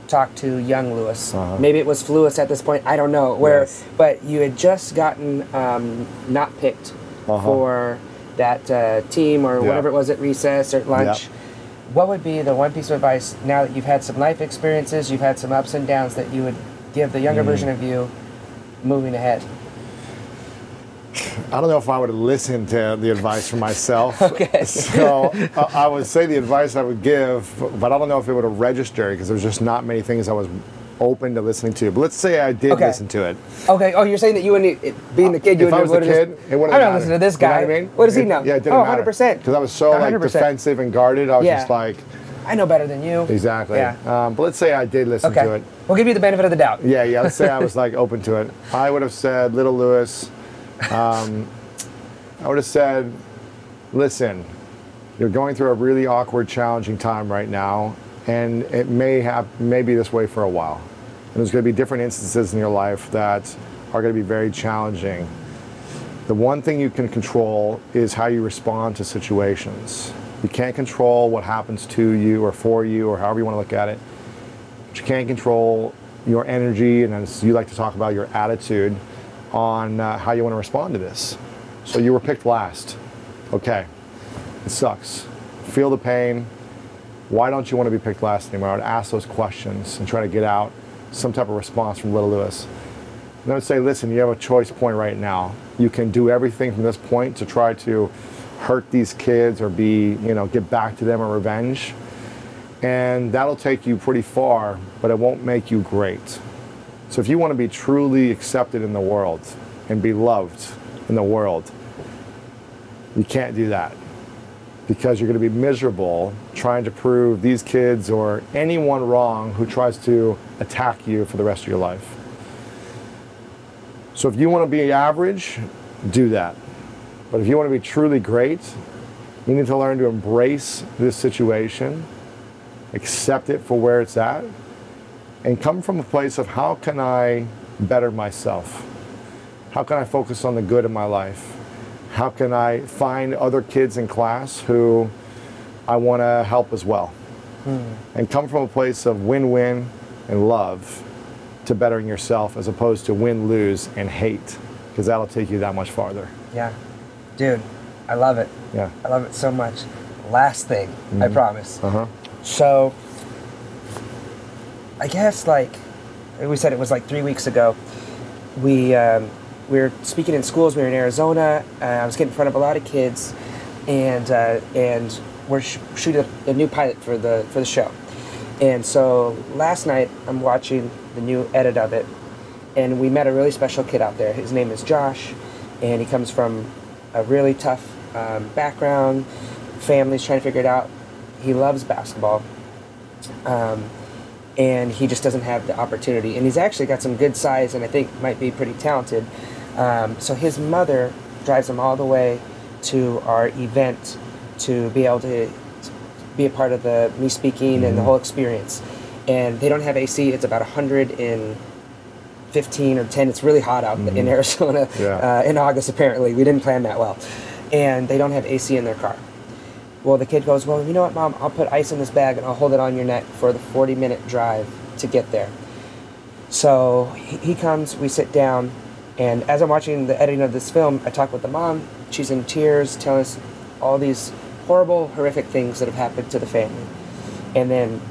S1: talk to young Lewis.
S2: Uh-huh.
S1: Maybe it was Lewis at this point. I don't know where,
S2: Yes.
S1: but you had just gotten um, not picked
S2: Uh-huh.
S1: for that uh, team or
S2: Yeah.
S1: whatever it was at recess or lunch. What would be the one piece of advice now that you've had some life experiences, you've had some ups and downs that you would give the
S2: Mm.
S1: younger version of you moving ahead?
S2: I don't know if I would listen to the advice from myself.
S1: Okay.
S2: So uh, I would say the advice I would give, but I don't know if it would have registered because there's just not many things I was open to listening to. But let's say I did
S1: Okay.
S2: listen to it.
S1: Okay. Oh, you're saying that you wouldn't, it- being the kid, you
S2: if I was
S1: wouldn't have
S2: kid,
S1: just-
S2: it wouldn't
S1: I'm
S2: have
S1: not listening to this
S2: You know
S1: guy.
S2: what I mean?
S1: What does he
S2: It-
S1: know?
S2: Yeah, it didn't
S1: oh,
S2: matter.
S1: 100%.
S2: Because I was so like
S1: 100%.
S2: defensive and guarded. I was
S1: Yeah.
S2: just like,
S1: I know better than you.
S2: exactly.
S1: Yeah.
S2: Um, but let's say I did listen
S1: Okay.
S2: to it.
S1: We'll give you the benefit of the doubt.
S2: Yeah, yeah. Let's say I was like open to it. I would have said, little Lewis. Um, I would have said, listen, you're going through a really awkward, challenging time right now, and it may have may be this way for a while. And there's going to be different instances in your life that are going to be very challenging. The one thing you can control is how you respond to situations. You can't control what happens to you or for you or however you want to look at it. But you can't control your energy and as you like to talk about your attitude on uh, how you want to respond to this. So you were picked last. Okay. It sucks. Feel the pain. Why don't you want to be picked last anymore? I would ask those questions and try to get out some type of response from little Lewis. And I would say, listen, you have a choice point right now. You can do everything from this point to try to hurt these kids or be, you know, get back to them or revenge. And that'll take you pretty far, but it won't make you great. So if you want to be truly accepted in the world and be loved in the world, you can't do that because you're going to be miserable trying to prove these kids or anyone wrong who tries to attack you for the rest of your life. So if you want to be average, do that. But if you want to be truly great, you need to learn to embrace this situation, accept it for where it's at, and come from a place of how can I better myself? How can I focus on the good in my life? How can I find other kids in class who I want to help as well? And come from a place of win win and love to bettering yourself as opposed to win lose and hate, because that'll take you that much farther.
S1: Yeah. Dude, I love it.
S2: Yeah.
S1: I love it so much. Last thing, I promise.
S2: Uh huh.
S1: So, I guess like we said, it was like three weeks ago. We um, we were speaking in schools. We were in Arizona. Uh, I was getting in front of a lot of kids, and uh, and we're sh- shooting a, new pilot for the for the show. And so last night I'm watching the new edit of it, and we met a really special kid out there. His name is Josh, and he comes from a really tough um, background. Family's trying to figure it out. He loves basketball, um, and he just doesn't have the opportunity. And he's actually got some good size, and I think might be pretty talented. Um, so his mother drives him all the way to our event to be able to be a part of the me speaking and the whole experience. And they don't have AC. It's about 115 or 10. It's really hot out in Arizona
S2: Yeah.
S1: uh, in August. Apparently, we didn't plan that well, and they don't have AC in their car. Well, the kid goes, Well, you know what, mom? I'll put ice in this bag and I'll hold it on your neck for the 40 minute drive to get there. So he comes, we sit down, and as I'm watching the editing of this film, I talk with the mom. She's in tears, telling us all these horrible, horrific things that have happened to the family. And then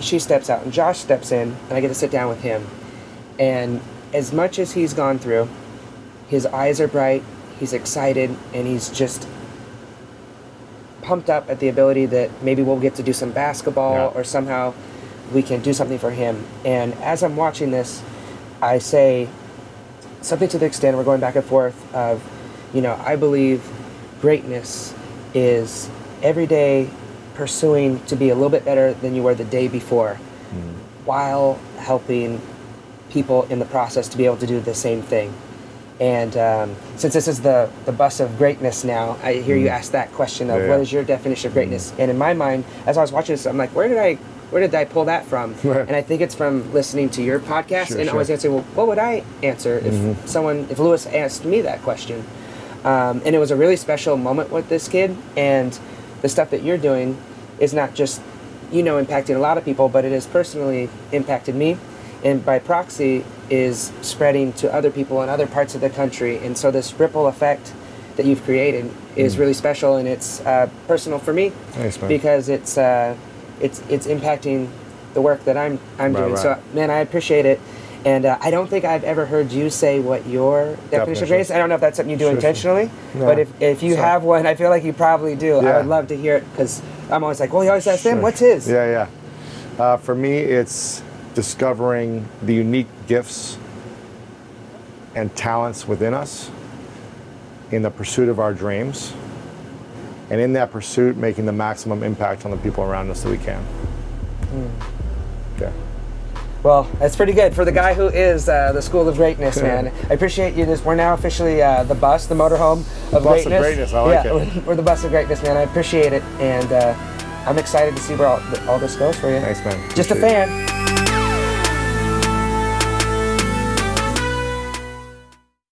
S1: she steps out, and Josh steps in, and I get to sit down with him. And as much as he's gone through, his eyes are bright, he's excited, and he's just pumped up at the ability that maybe we'll get to do some basketball
S2: Yeah.
S1: or somehow we can do something for him. And as I'm watching this, I say something to the extent we're going back and forth of, you know, I believe greatness is every day pursuing to be a little bit better than you were the day before mm-hmm. while helping people in the process to be able to do the same thing. And um, since this is the, the bus of greatness now, I hear you ask that question of
S2: Mm. Yeah,
S1: what
S2: yeah.
S1: is your definition of greatness? And in my mind, as I was watching this, I'm like, where did I where did I pull that from?
S2: Right.
S1: And I think it's from listening to your podcast
S2: Sure,
S1: and
S2: sure.
S1: always answering, well, what would I answer if
S2: Mm-hmm.
S1: someone, if Lewis asked me that question? Um, and it was a really special moment with this kid. And the stuff that you're doing is not just you know, impacting a lot of people, but it has personally impacted me, and by proxy is spreading to other people in other parts of the country. And so this ripple effect that you've created is really special, and it's uh, personal for me
S2: Thanks,
S1: because it's uh, it's it's impacting the work that I'm I'm
S2: Right,
S1: doing.
S2: right.
S1: So man, I appreciate it. And uh, I don't think I've ever heard you say what your definition of grace. I don't know if that's something you do
S2: Sure,
S1: intentionally,
S2: Yeah.
S1: but if, if you
S2: So-
S1: have one, I feel like you probably do. I would love to hear it because I'm always like, well, you always ask them,
S2: Sure.
S1: what's his?
S2: Yeah, yeah. Uh, for me, it's discovering the unique gifts and talents within us in the pursuit of our dreams, and in that pursuit, making the maximum impact on the people around us that we can. Okay.
S1: Well, that's pretty good for the guy who is uh, the School of Greatness, man. I appreciate you. This we're now officially uh, the bus, the motorhome of
S2: Bus of
S1: greatness.
S2: greatness, I like
S1: yeah,
S2: it.
S1: We're, we're the bus of greatness, man. I appreciate it, and uh, I'm excited to see where all, all this goes for you.
S2: Thanks, man.
S1: Just a
S2: Appreciate it.
S1: fan.